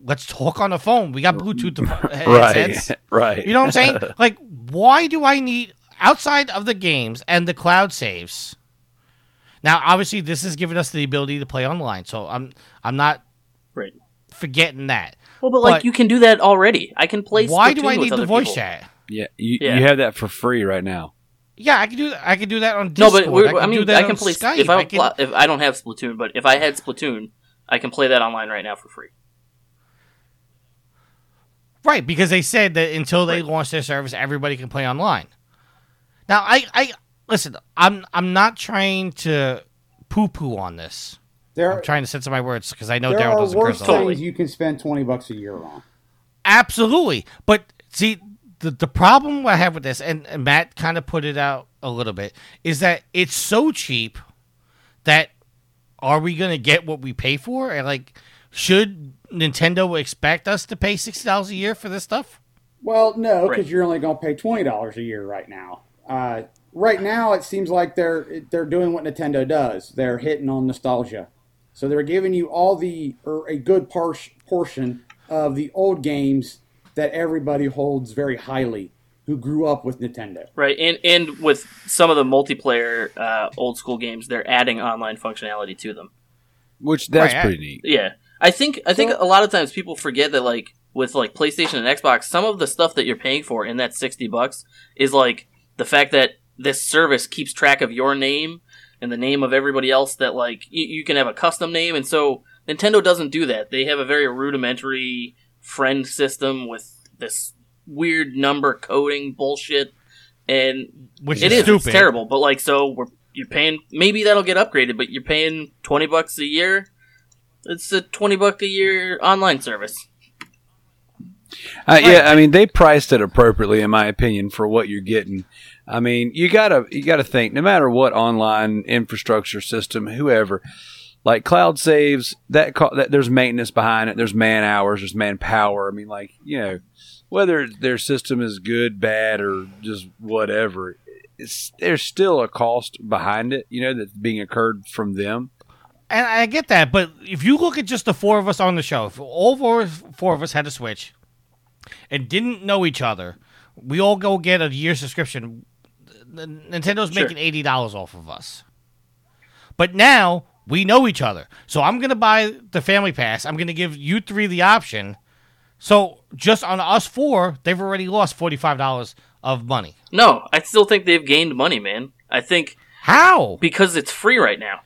let's talk on the phone? We got Bluetooth headsets. Right, right. You know what I'm saying? like, why do I need outside of the games and the cloud saves? Now, obviously, this has given us the ability to play online, so I'm I'm not right? forgetting that. Well, but like But- you can do that already. I can play. Why do I need the voice people. chat? Yeah, you, Yeah. you have that for free right now. Yeah, I can do that. I can do that on No, but we're, I, I, can do mean, that I can play Skype. if I, I can- pl- if I don't have Splatoon, but if I had Splatoon, I can play that online right now for free. right because they said that until they launch their service, everybody can play online. Now, I, I listen. I'm I'm not trying to poo poo on this. There, I'm trying to censor my words because I know there Daryl doesn't worse curse. things a lot. Totally. you can spend twenty bucks a year on. Absolutely, but see, the the problem I have with this, and, and Matt kind of put it out a little bit, is that it's so cheap that are we going to get what we pay for? And like, should Nintendo expect us to pay sixty dollars a year for this stuff? Well, no, because Right. you're only going to pay twenty dollars a year right now. Uh, right now, it seems like they're they're doing what Nintendo does. They're hitting on nostalgia, so they're giving you all the or a good par- portion of the old games that everybody holds very highly, who grew up with Nintendo. Right, and and with some of the multiplayer uh, old school games, they're adding online functionality to them. Which that's Right, pretty neat. Yeah, I think I think So- a lot of times people forget that like with like PlayStation and Xbox, some of the stuff that you're paying for in that sixty bucks is like the fact that this service keeps track of your name and the name of everybody else that like you, you can have a custom name, and so Nintendo doesn't do that. They have a very rudimentary friend system with this weird number coding bullshit, and Which it is is stupid. it's terrible. But like, so we're you're paying maybe that'll get upgraded, but you're paying twenty bucks a year. It's a twenty buck a year online service. Uh, yeah, I mean they priced it appropriately, in my opinion, for what you're getting. I mean, you gotta you gotta think, no matter what online infrastructure system, whoever, like cloud saves, that, co- that there's maintenance behind it, there's man hours, there's manpower. I mean, like you know, whether their system is good, bad, or just whatever, there's still a cost behind it, you know, that's being incurred from them. And I get that, but if you look at just the four of us on the show, if all four four of us had a Switch and didn't know each other, we all go get a year subscription. N- Nintendo's Sure. making eighty dollars off of us. But now we know each other, so I'm gonna buy the Family Pass. I'm gonna give you three the option. So just on us four, they've already lost forty five dollars of money. No, I still think they've gained money, man. I think How? because it's free right now.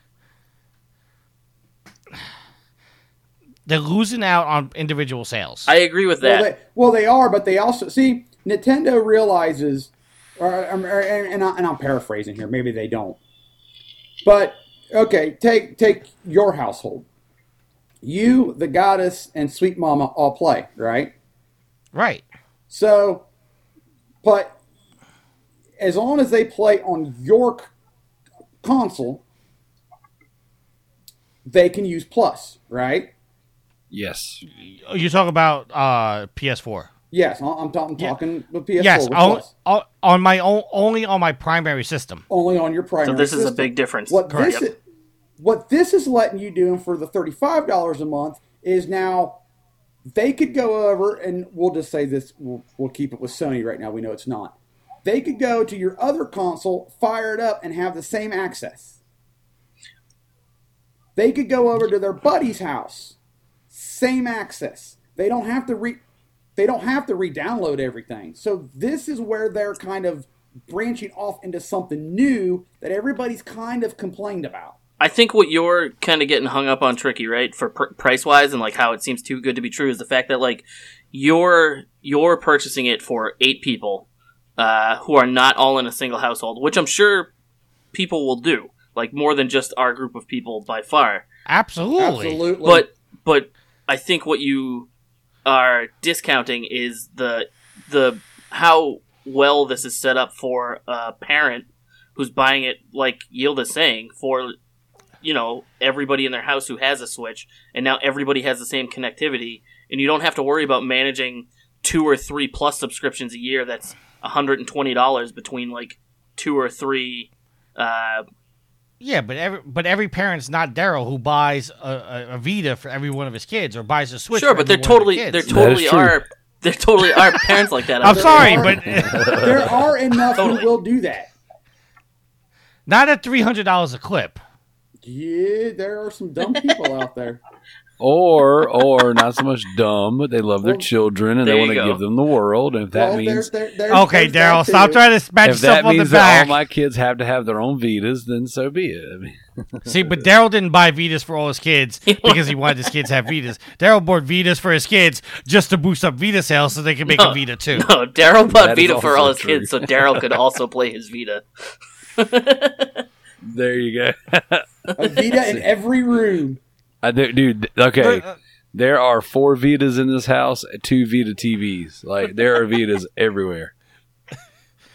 They're losing out on individual sales. I agree with Well that. they, well, they are, but they also see Nintendo realizes, or, or- and, I, and I'm paraphrasing here. Maybe they don't. But okay, take take your household. You, the goddess, and Sweet Mama all play, right? right. So, but as long as they play on your c- console, they can use Plus, right? Yes, You talk about uh, PS4. Yes, I- I'm, I'm Yeah. talking the PS4 yes, on, on, on my own, only on my primary system. only on your primary. So this is a big difference. What Correct. this is, what this is letting you do for the thirty-five dollars a month is now they could go over and we'll just say this. We'll, we'll keep it with Sony right now. We know it's not. They could go to your other console, fire it up, and have the same access. They could go over to their buddy's house, same access. They don't have to re. They don't have to re-download everything. So this is where they're kind of branching off into something new that everybody's kind of complained about. I think what you're kind of getting hung up on tricky, right? For pr- price wise and like how it seems too good to be true is the fact that like you're you're purchasing it for eight people uh, who are not all in a single household, which I'm sure people will do, like more than just our group of people by far. Absolutely. Absolutely. But but I think what you are discounting is the the how well this is set up for a parent who's buying it, like Yield is saying, for you know everybody in their house who has a Switch, and now everybody has the same connectivity, and you don't have to worry about managing two or three plus subscriptions a year. That's hundred and twenty dollars between like two or three. Uh, Yeah, but every but every parent's not Daryl who buys a, a, a Vita for every one of his kids or buys a Switch. sure, for but they're one totally they're totally are they're totally are parents like that. I'm out sorry, are- but there are enough Totally. who will do that. not at three hundred dollars a clip. Yeah, there are some dumb people out there. Or, or not so much dumb, but they love their Well, children and they want to give them the world. And if that Well, means there- there- there's- Okay, there's that Daryl, too. stop trying to pat if yourself that on the means that all my kids have to have their own Vitas, then so be it. I mean, See, but Daryl didn't buy Vitas for all his kids because he wanted his kids to have Vitas. Daryl bought Vitas for his kids just to boost up Vita sales so they can make No. a Vita too. No, Daryl bought That is Vita for all his true. kids, so Daryl could also play his Vita. there you go. A Vita in every room. I do, dude. Okay, But, uh, there are four Vitas in this house, two Vita TVs. Like there are Vitas everywhere.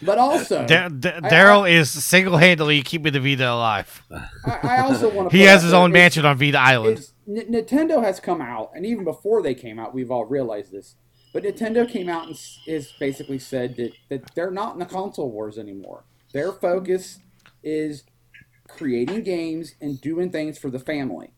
But also, Da- Da- Daryl is single handedly keeping the Vita alive. I, I also want to. He has his own mansion on Vita Island. Is, N- Nintendo has come out, and even before they came out, we've all realized this. But Nintendo came out and s- is basically said that, that they're not in the console wars anymore. Their focus is creating games and doing things for the family.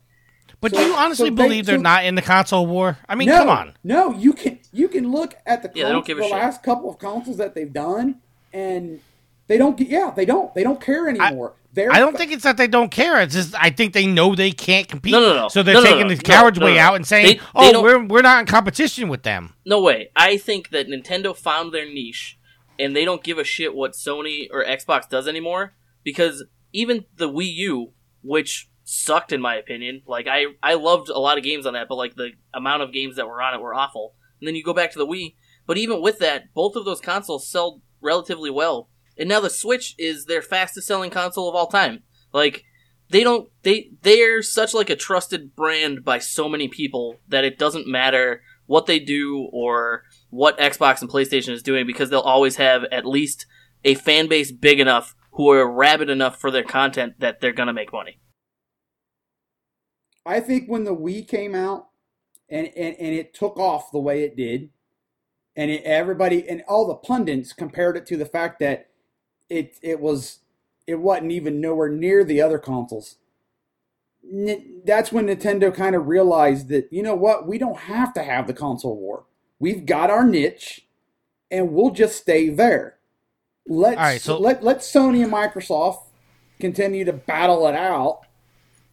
But so- do you honestly so believe they're so- not in the console war? I mean, no, come on. No, you can you can look at the Yeah, they cons- give a the shit. last couple of consoles that they've done, and they don't. get Yeah, they don't. They don't care anymore. They're I don't fo- think it's that they don't care. It's just I think they know they can't compete. No, no, no. So they're No, no, taking no. the coward's no, way no. out and saying, They- they "Oh, don't- we're we're not in competition with them." No way. I think that Nintendo found their niche, and they don't give a shit what Sony or Xbox does anymore. Because even the Wii U, which sucked in my opinion, like I I loved a lot of games on that, but like the amount of games that were on it were awful. And then you go back to the Wii, but even with that, both of those consoles sell relatively well. And now the Switch is their fastest selling console of all time. Like they don't they they're such like a trusted brand by so many people that it doesn't matter what they do or what Xbox and PlayStation is doing because they'll always have at least a fan base big enough who are rabid enough for their content that they're gonna make money. I think when the Wii came out and, and, and it took off the way it did, and it, everybody and all the pundits compared it to the fact that it it was it wasn't even nowhere near the other consoles. N- That's when Nintendo kind of realized that you know what we don't have to have the console war. We've got our niche, and we'll just stay there. Let's right, so- let let Sony and Microsoft continue to battle it out.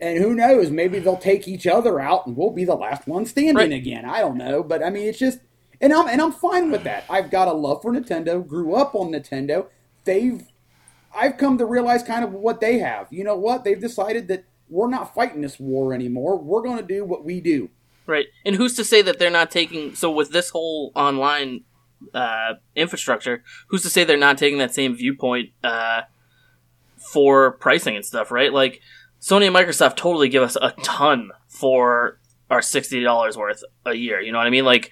And who knows? Maybe they'll take each other out, and we'll be the last one standing Right. again. I don't know, but I mean, it's just, and I'm and I'm fine with that. I've got a love for Nintendo. Grew up on Nintendo. They've, I've come to realize kind of what they have. You know what? They've decided that we're not fighting this war anymore. We're going to do what we do. Right. And who's to say that they're not taking so with this whole online uh, infrastructure, who's to say they're not taking that same viewpoint uh, for pricing and stuff, right? Like Sony and Microsoft totally give us a ton for our sixty dollars worth a year. You know what I mean? Like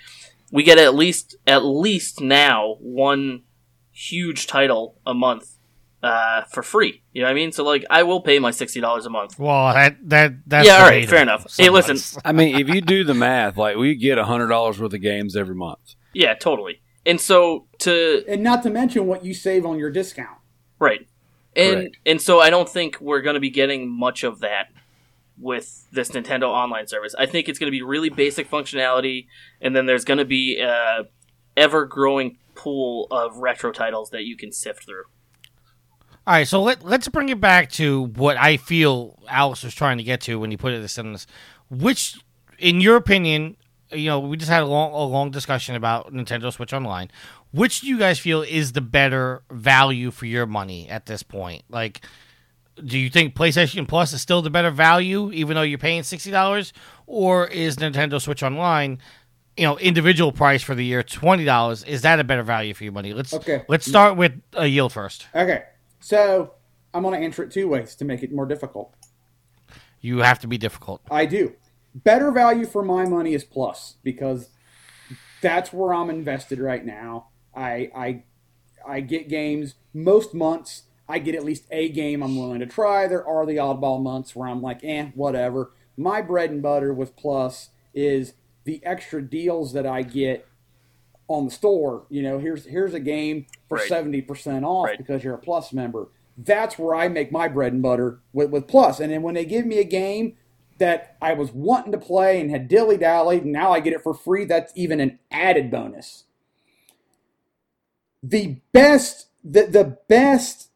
we get at least at least now one huge title a month uh, for free. You know what I mean? So like I will pay my sixty dollars a month. Well, that that that's Yeah, all right, fair enough. Hey, listen. I mean, if you do the math, like we get a hundred dollars worth of games every month. Yeah, totally. And so to And not to mention what you save on your discount. Right. And Correct. and so I don't think we're going to be getting much of that with this Nintendo online service. I think it's going to be really basic functionality and then there's going to be a ever growing pool of retro titles that you can sift through. All right, so let let's bring it back to what I feel Alex was trying to get to when he put this in this. Which, in your opinion, you know, we just had a long a long discussion about Nintendo Switch Online. Which do you guys feel is the better value for your money at this point? Like, do you think PlayStation Plus is still the better value, even though you're paying sixty dollars, or is Nintendo Switch Online? You know, individual price for the year twenty dollars. Is that a better value for your money? Let's Okay. Let's start with a yield first. Okay. So I'm going to answer it two ways to make it more difficult. You have to be difficult. I do. Better value for my money is plus because that's where I'm invested right now. I I I get games most months. I get at least a game I'm willing to try. There are the oddball months where I'm like, eh, whatever. My bread and butter with Plus is the extra deals that I get on the store. You know, here's here's a game for Right. seventy percent off Right. because you're a Plus member. That's where I make my bread and butter with, with Plus. And then when they give me a game that I was wanting to play and had dilly dallied, and now I get it for free, that's even an added bonus. The best, the, the best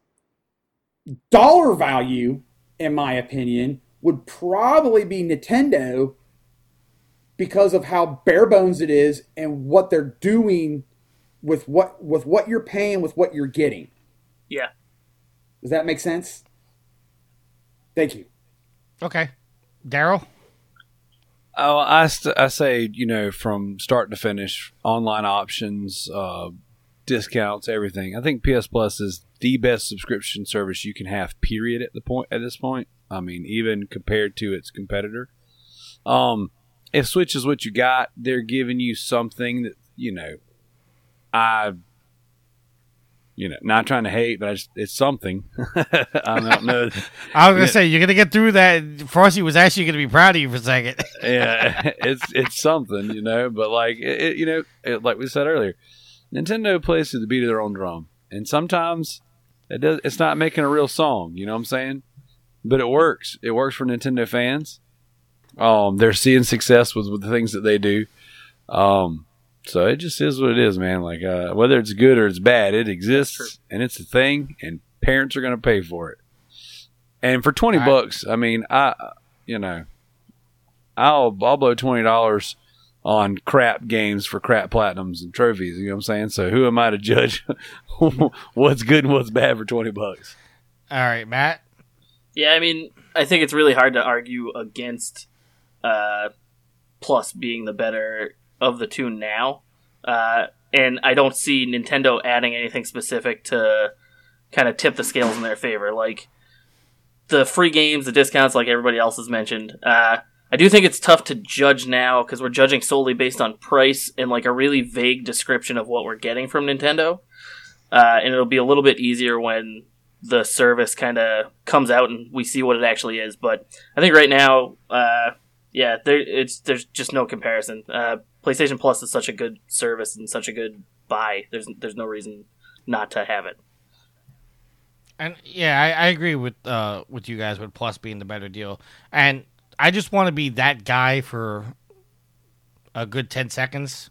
dollar value, in my opinion, would probably be Nintendo because of how bare bones it is and what they're doing with what with what you're paying with what you're getting. Yeah. Does that make sense? Thank you. Okay. Daryl? Oh, I, st- I say, you know, from start to finish, online options, uh, discounts, everything. I think PS Plus is the best subscription service you can have. Period. At the point at this point, I mean, even compared to its competitor. Um, if Switch is what you got, they're giving you something that you know. I, you know, not trying to hate, but I just, it's something. I don't know. I was gonna say you're gonna get through that. Frosty was actually gonna be proud of you for a second. yeah, it's it's something, you know. But like it, it- you know, it, like we said earlier, Nintendo plays to the beat of their own drum, and sometimes it does. It's not making a real song, you know what I'm saying? But it works. It works for Nintendo fans. Um, they're seeing success with, with the things that they do. Um, so it just is what it is, man. Like uh, whether it's good or it's bad, it exists and it's a thing, and parents are going to pay for it. And for twenty right. bucks, I mean, I, you know, I'll I'll blow twenty dollars on crap games for crap platinums and trophies. You know what I'm saying? So who am I to judge what's good and what's bad for twenty bucks? All right, Matt. Yeah, I mean, I think it's really hard to argue against uh, Plus being the better of the two now. Uh, and I don't see Nintendo adding anything specific to kind of tip the scales in their favor. Like the free games, the discounts, like everybody else has mentioned. Uh, I do think it's tough to judge now because we're judging solely based on price and like a really vague description of what we're getting from Nintendo. Uh, and it'll be a little bit easier when the service kind of comes out and we see what it actually is. But I think right now, uh, yeah, there it's there's just no comparison. Uh, PlayStation Plus is such a good service and such a good buy. There's there's no reason not to have it. And yeah, I, I agree with uh with you guys with Plus being the better deal. And I just want to be that guy for a good ten seconds.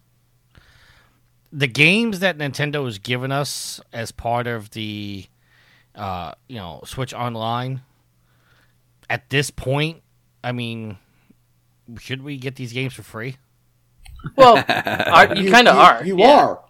The games that Nintendo has given us as part of the uh you know Switch Online at this point, I mean, should we get these games for free? Well, are, you, kind of are. You yeah. are.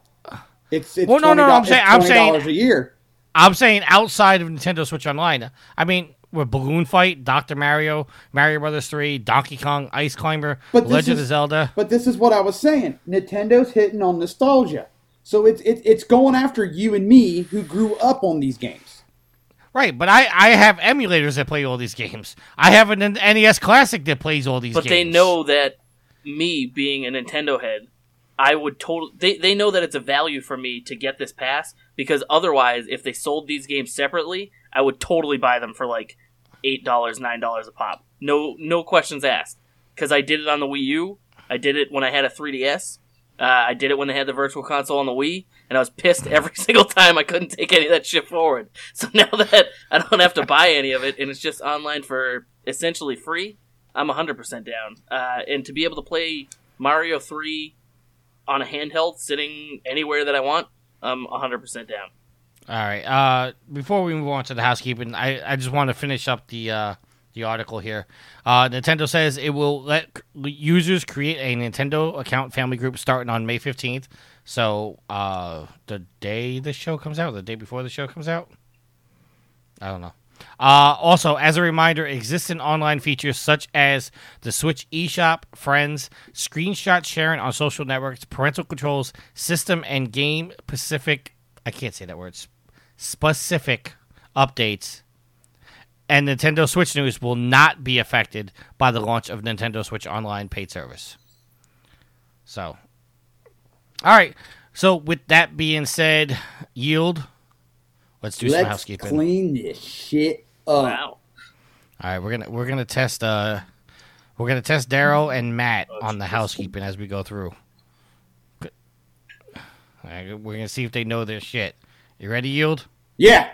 It's it's Well, no, no, no, I'm $20 saying- I'm saying- $20 a year. I'm saying outside of Nintendo Switch Online. I mean, with Balloon Fight, Doctor Mario, Mario Brothers Three, Donkey Kong, Ice Climber, But this Legend is- of Zelda. But this is what I was saying. Nintendo's hitting on nostalgia, so it's it, it's going after you and me who grew up on these games. Right, but I, I have emulators that play all these games. I have an NES Classic that plays all these games. But games. they know that me being a Nintendo head, I would totally. They they know that it's a value for me to get this pass because otherwise, if they sold these games separately, I would totally buy them for like eight dollars, nine dollars a pop. No no questions asked. Because I did it on the Wii U. I did it when I had a 3DS. Uh, I did it when they had the Virtual Console on the Wii, and I was pissed every single time I couldn't take any of that shit forward. So now that I don't have to buy any of it, and it's just online for essentially free, I'm 100% down. Uh, and to be able to play Mario 3 on a handheld, sitting anywhere that I want, I'm 100% down. All right. Uh, before we move on to the housekeeping, I, I just want to finish up the uh, the article here. Uh, Nintendo says it will let users create a Nintendo account family group starting on May fifteenth. So uh, the day the show comes out, the day before the show comes out. I don't know. Uh, also, as a reminder, existing online features such as the Switch eShop, Friends, screenshot sharing on social networks, parental controls, system and game specific. I can't say that word. S- Specific updates and Nintendo Switch news will not be affected by the launch of Nintendo Switch Online paid service. So, all right. So, with that being said, yield. Let's do some Let's housekeeping. clean this shit up. Wow. All right, we're gonna we're gonna test uh we're gonna test Daryl and Matt on the housekeeping as we go through. Good. All right, we're gonna see if they know their shit. You ready, yield? Yeah.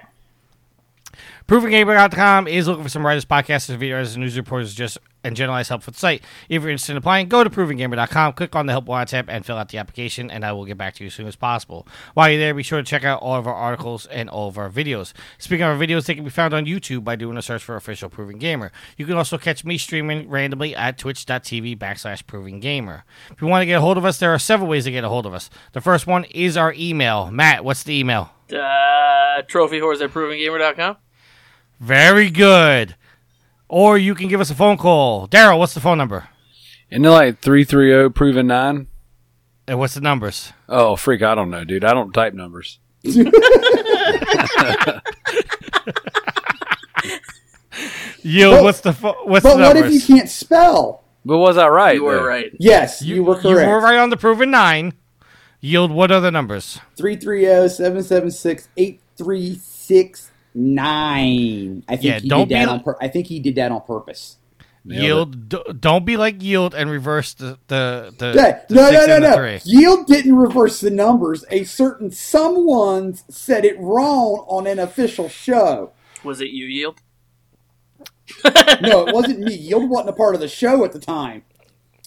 ProvingGamer.com is looking for some writers, podcasters, video editors, and news reporters just and generalized help for the site. If you're interested in applying, go to ProvingGamer.com, click on the Help Wanted tab, and fill out the application, and I will get back to you as soon as possible. While you're there, be sure to check out all of our articles and all of our videos. Speaking of our videos, they can be found on YouTube by doing a search for Official Proving Gamer. You can also catch me streaming randomly at twitch.tv backslash Proving Gamer. If you want to get a hold of us, there are several ways to get a hold of us. The first one is our email. Matt, what's the email? Uh, trophy horse at provinggamer.com. Very good or you can give us a phone call. Daryl, what's the phone number? In the it like 330 proven nine? And what's the numbers? Oh, freak. I don't know, dude. I don't type numbers. Yo, but, what's the what's but the numbers? what if you can't spell? But was I right? You were right. Yes, you, you, were correct. You were right on the proven nine. Yield what are the numbers? 330 776 836 nine. I think yeah, he don't did that on pur- I think he did that on purpose. yield, d- don't be like yield and reverse the the, the, the no no no no. Yield didn't reverse the numbers. A certain someone said it wrong on an official show. Was it you, yield? no, it wasn't me. Yield wasn't a part of the show at the time.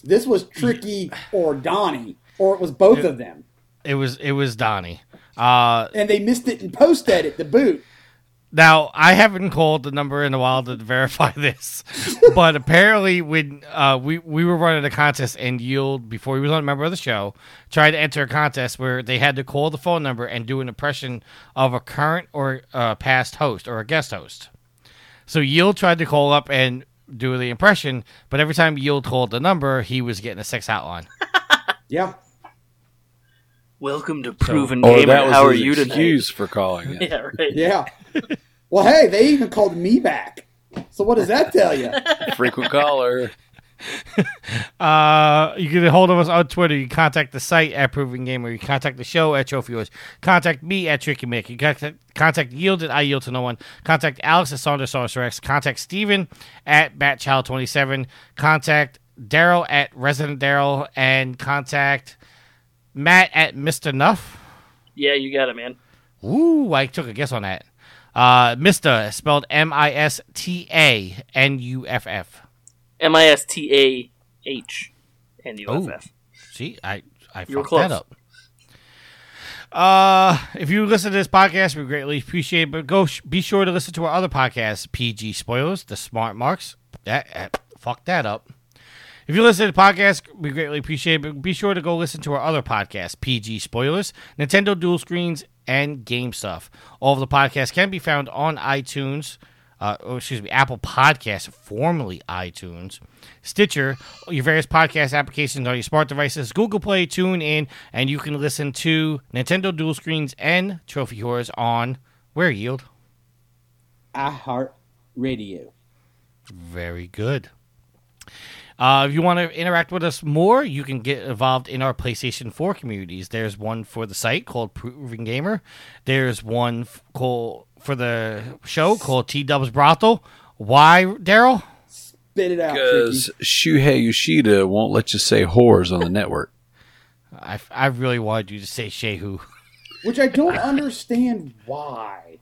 This was Tricky or Donnie, or it was both it, of them. It was it was Donnie. Uh, and they missed it in post edit the boot. Now, I haven't called the number in a while to verify this, but apparently, when uh, we we were running a contest and Yield, before he was on a member of the show, tried to enter a contest where they had to call the phone number and do an impression of a current or uh, past host or a guest host. So Yield tried to call up and do the impression, but every time Yield called the number, he was getting a sex hotline. Yeah. Welcome to Proven Or Gamer. How are you tonight? excuse for calling it. Yeah, right. Yeah. well, hey, they even called me back. So what does that tell you? Frequent caller. Uh, you can get a hold of us on Twitter. You can contact the site at Proven Gamer. You can contact the show at Trophy Wars. Contact me at Tricky Mick. You can contact, contact Yield at I Yield to No One. Contact Alex at Saunders Saunders Rex. Contact Steven at Batchild27. Contact Daryl at Resident Daryl. And contact Matt at Mr. Nuff. Yeah, you got it, man. Ooh, I took a guess on that. Uh, Mr. spelled M I S T A N U F F. M I S T A H N U F F. See, I I You fucked that up. Uh, if you listen to this podcast, we greatly appreciate. it, But go sh- be sure to listen to our other podcast, PG Spoilers, The Smart Marks. That uh, fuck that up. If you listen to the podcast, we greatly appreciate it. But be sure to go listen to our other podcast, PG Spoilers, Nintendo Dual Screens, and Game Stuff. All of the podcasts can be found on iTunes. Uh, oh, excuse me, Apple Podcasts, formerly iTunes, Stitcher, your various podcast applications on your smart devices, Google Play, Tune In, and you can listen to Nintendo Dual Screens and Trophy Horrors on where yield. iHeart Radio. Very good. Uh, if you want to interact with us more, you can get involved in our PlayStation 4 communities. There's one for the site called Proven Gamer. There's one f- called for the show called T Dubs Brothel. Why, Daryl? Spit it out, Because Tricky. Shuhei Yoshida won't let you say whores on the network. I, I really wanted you to say Shuhei. Which I don't understand why.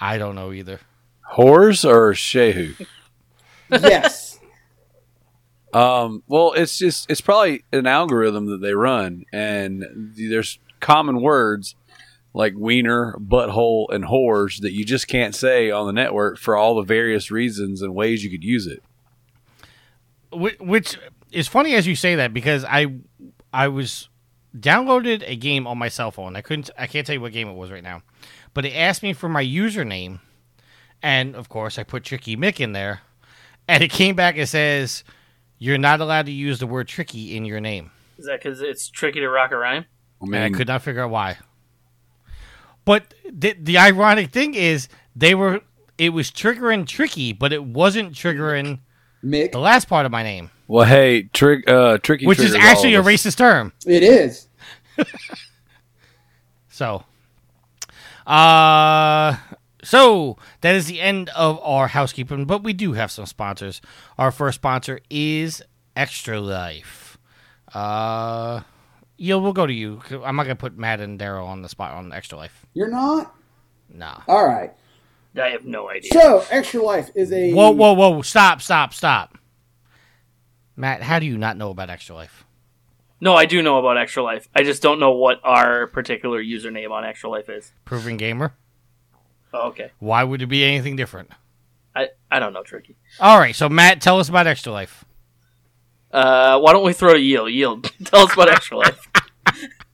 I don't know either. Whores or Shuhei? Yes. Um, well, it's just it's probably an algorithm that they run, and there's common words like wiener, butthole, and whores that you just can't say on the network for all the various reasons and ways you could use it. Which is funny as you say that because I I was downloaded a game on my cell phone. I couldn't I can't tell you what game it was right now. But it asked me for my username and of course I put Tricky Mick in there and it came back and says you're not allowed to use the word tricky in your name. Is that because it's tricky to rock a rhyme? I And I could not figure out why. But the the ironic thing is they were it was triggering tricky, but it wasn't triggering Mick, the last part of my name, well, hey, trig, uh, tricky, which is actually a us. racist term. it is. So, uh, so that is the end of our housekeeping, but we do have some sponsors. Our first sponsor is Extra Life. Uh, yeah, we'll go to you. I'm not gonna put Matt and Daryl on the spot on Extra Life. You're not? Nah. All right. I have no idea. So, Extra Life is a. Whoa, whoa, whoa! Stop, stop, stop. Matt, how do you not know about Extra Life? No, I do know about Extra Life. I just don't know what our particular username on Extra Life is. Proven gamer. Oh, okay. Why would it be anything different? I, I don't know, Tricky. All right, so Matt, tell us about Extra Life. Uh, why don't we throw to Yield? Yield, tell us about Extra Life.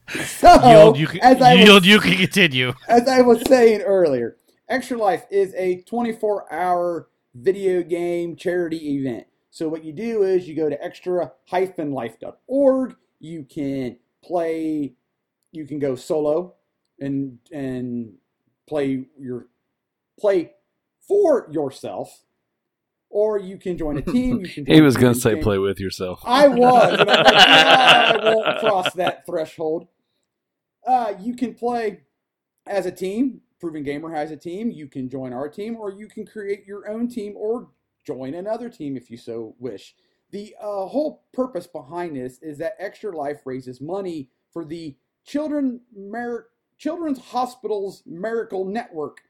So, yield, you can, as I yield, was, you can continue. as I was saying earlier, Extra Life is a 24-hour video game charity event. So what you do is you go to extra-life.org. You can play. You can go solo and and play your play for yourself, or you can join a team. You can. He was going to say game. play with yourself. I was. Like, "No, I won't cross that threshold. Uh, you can play as a team. Proven Gamer has a team. You can join our team, or you can create your own team, or join another team if you so wish. The uh, whole purpose behind this is that Extra Life raises money for the Children Mer- Children's Hospitals Miracle Network.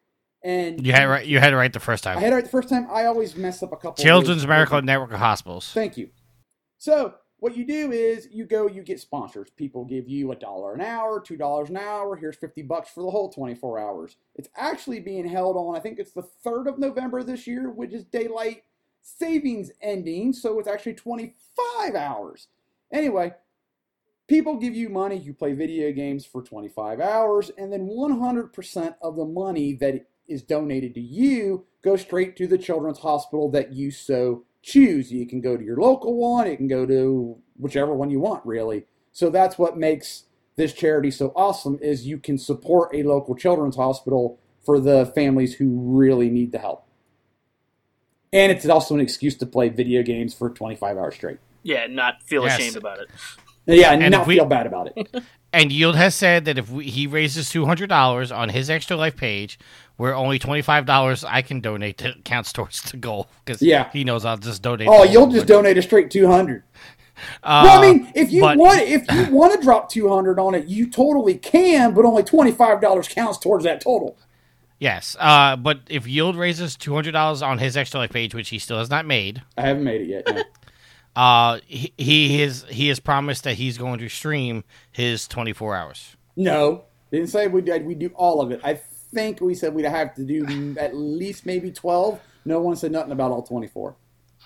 And You had it right. You had it right the first time. I had it right the first time. I always mess up a couple. Children's. Miracle Network of Hospitals. Thank you. So what you do is you go, you get sponsors. People give you a dollar an hour, two dollars an hour. Here's fifty bucks for the whole twenty-four hours. It's actually being held on. I think it's the third of November this year, which is daylight savings ending. So it's actually twenty-five hours. Anyway, people give you money. You play video games for twenty-five hours, and then one hundred percent of the money that is donated to you goes straight to the children's hospital that you so choose. You can go to your local one, it can go to whichever one you want, really. So that's what makes this charity so awesome is you can support a local children's hospital for the families who really need the help. And it's also an excuse to play video games for 25 hours straight. Yeah, not feel Yes. ashamed about it. Yeah, and not we- feel bad about it. And Yield has said that if we, he raises two hundred dollars on his Extra Life page, where only twenty five dollars I can donate to counts towards the goal because Yeah. he knows I'll just donate. Oh, you'll just donate a straight 200. Uh, well, I mean, if you but- want if you want to drop 200 on it, you totally can, but only $25 counts towards that total. Yes, uh, but if Yield raises two hundred dollars on his Extra Life page, which he still has not made, I haven't made it yet. no. uh, he, he has he has promised that he's going to stream his twenty four hours. No, didn't say we did. We do all of it. I think we said we'd have to do at least maybe twelve. No one said nothing about all twenty-four.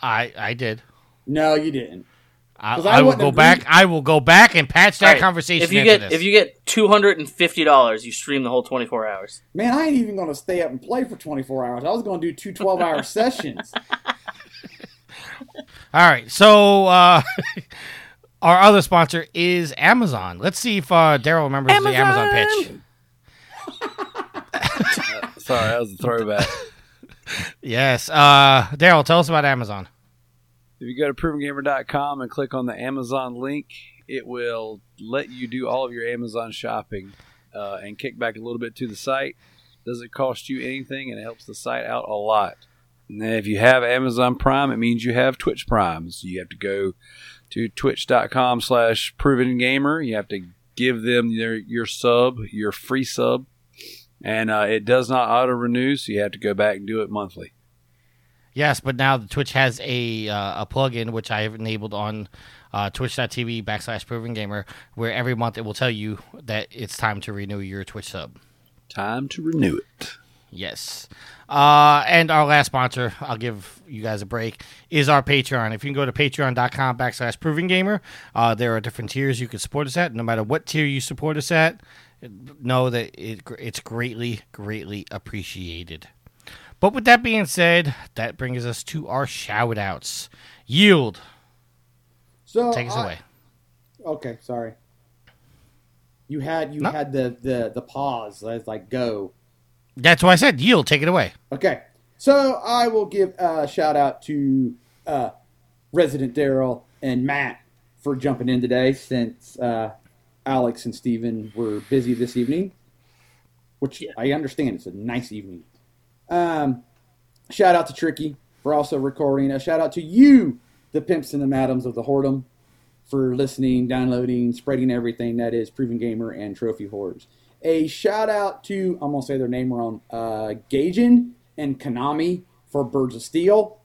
I I did. No, you didn't. I, 'Cause I I will go agree- back. I will go back and patch that All right, conversation. If you get this. if you get two hundred and fifty dollars, you stream the whole twenty four hours. Man, I ain't even going to stay up and play for twenty-four hours. I was going to do two 12-hour sessions. All right, so uh, our other sponsor is Amazon. Let's see if uh, Daryl remembers the Amazon pitch. Sorry, that was a throwback. Yes, uh, Daryl, tell us about Amazon. If you go to provengamer.com and click on the Amazon link, it will let you do all of your Amazon shopping uh, and kick back a little bit to the site. Doesn't cost you anything and it helps the site out a lot. If you have Amazon Prime, it means you have Twitch Prime. So you have to go to twitch.com slash proven gamer. You have to give them your, your sub, your free sub. And uh, it does not auto renew, so you have to go back and do it monthly. Yes, but now the Twitch has a uh, a plugin which I have enabled on uh, Twitch.tv backslash Proven Gamer, where every month it will tell you that it's time to renew your Twitch sub. Time to renew it. Yes. Uh, and our last sponsor, I'll give you guys a break, is our Patreon. If you can go to patreon.com backslash proven gamer, uh, there are different tiers you can support us at. No matter what tier you support us at, know that it, it's greatly, greatly appreciated. But with that being said, that brings us to our shout outs. Yield, So take us I- away. Okay, sorry. You had you No. had the the the pause. I was like, go. That's why I said yield, take it away. Okay, so I will give a shout out to uh, Resident Daryl and Matt for jumping in today since uh, Alex and Steven were busy this evening. which I understand. It's a nice evening. Um, shout out to Tricky for also recording. A shout out to you, the pimps and the madams of the whoredom, for listening, downloading, spreading everything that is Proven Gamer and Trophy Horrors. A shout out to, I'm to say their name wrong, uh, Gaijin and Konami for Birds of Steel.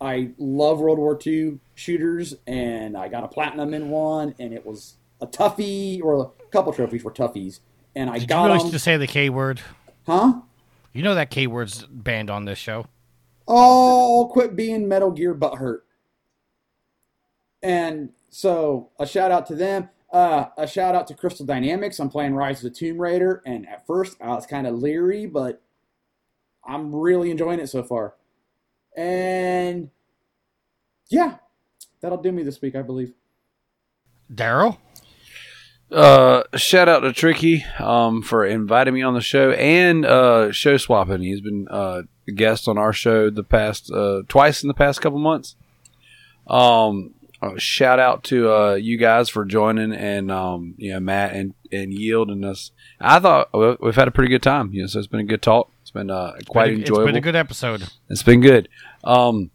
I love World War II shooters, and I got a platinum in one, and it was a toughie, or a couple trophies were toughies, and I Did got you really them. to say the K word? Huh? You know that K word's banned on this show. Oh, quit being Metal Gear butthurt. And so a shout out to them. Uh, a shout out to Crystal Dynamics. I'm playing Rise of the Tomb Raider, and at first I was kind of leery, but I'm really enjoying it so far. And yeah, that'll do me this week, I believe. Daryl? Uh, shout out to Tricky um, for inviting me on the show and uh, show swapping. He's been uh, a guest on our show the past uh, twice in the past couple months. Um, uh, shout out to uh, you guys for joining and um, you know Matt and and Yield and us. I thought we- we've had a pretty good time. You know, so it's been a good talk. It's been uh, quite Been a- enjoyable. It's been a good episode. It's been good. Um,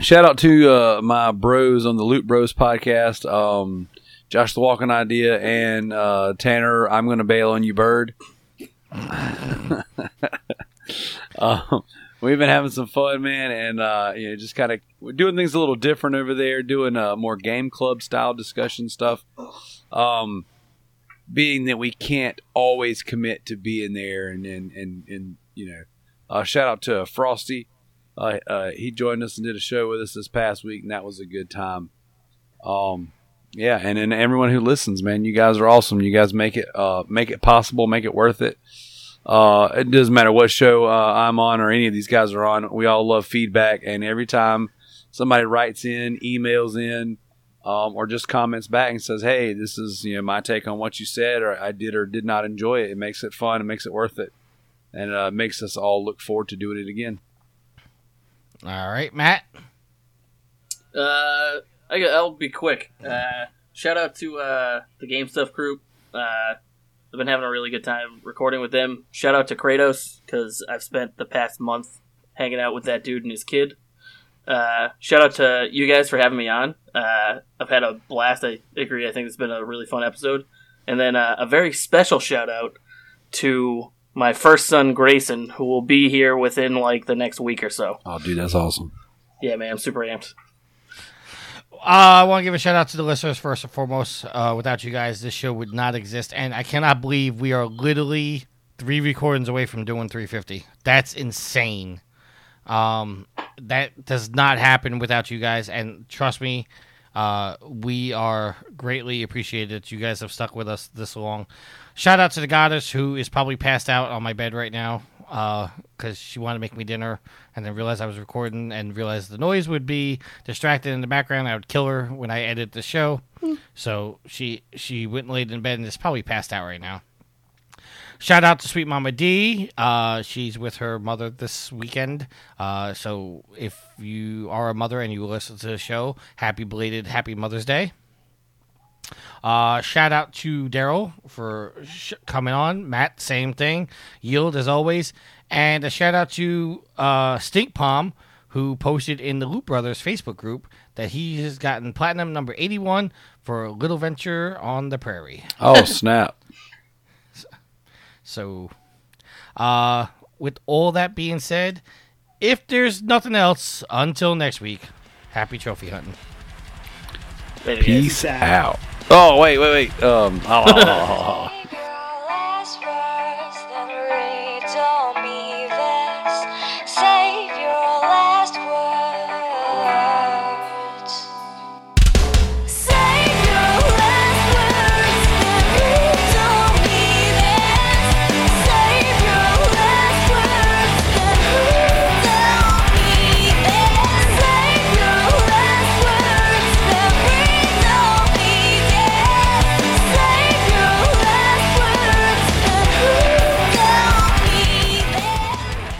shout out to uh, my bros on the Loot Bros podcast, um, Josh the Walking Idea, and uh, Tanner. I'm going to bail on you, Bird. um, we've been having some fun, man, and uh, you know, just kind of doing things a little different over there, doing uh, more game club style discussion stuff. Um, being that we can't always commit to being there, and and and, and you know. Uh, shout out to Frosty. Uh, uh, he joined us and did a show with us this past week, and that was a good time. Um, yeah, and then everyone who listens, man, you guys are awesome. You guys make it uh, make it possible, make it worth it. Uh, it doesn't matter what show uh, I'm on or any of these guys are on. We all love feedback, and every time somebody writes in, emails in, um, or just comments back and says, "Hey, this is you know my take on what you said, or I did or did not enjoy it," it makes it fun. It makes it worth it and uh, makes us all look forward to doing it again. All right, Matt. Uh, I, I'll be quick. Uh, shout out to uh, the Game Stuff group. Uh, I've been having a really good time recording with them. Shout out to Kratos because I've spent the past month hanging out with that dude and his kid. Uh, shout out to you guys for having me on. Uh, I've had a blast. I agree. I think it's been a really fun episode. And then uh, a very special shout out to my first son Grayson, who will be here within like the next week or so. Oh, dude, that's awesome. Yeah, man, I'm super amped. Uh, I want to give a shout out to the listeners first and foremost. Uh, without you guys, this show would not exist, and I cannot believe we are literally three recordings away from doing 350. That's insane. Um, that does not happen without you guys, and trust me, uh, we are greatly appreciated that you guys have stuck with us this long. Shout out to the goddess who is probably passed out on my bed right now because she wanted to make me dinner and then realized I was recording and realized the noise would be distracted in the background. I would kill her when I edit the show. So she she went and laid in bed and is probably passed out right now. Shout out to Sweet Mama D. Uh, she's with her mother this weekend. Uh, so if you are a mother and you listen to the show, happy belated Happy Mother's Day. Uh, shout out to Daryl for sh- coming on. Matt, same thing. Yield as always, and a shout out to uh, Stink Palm who posted in the Loot Brothers Facebook group that he has gotten platinum number eighty-one for Little Adventure on the Prairie. Oh, snap. So, uh, with all that being said, if there's nothing else, until next week, happy trophy hunting. Later, guys. Peace out. Oh, wait, wait, wait. Um, oh,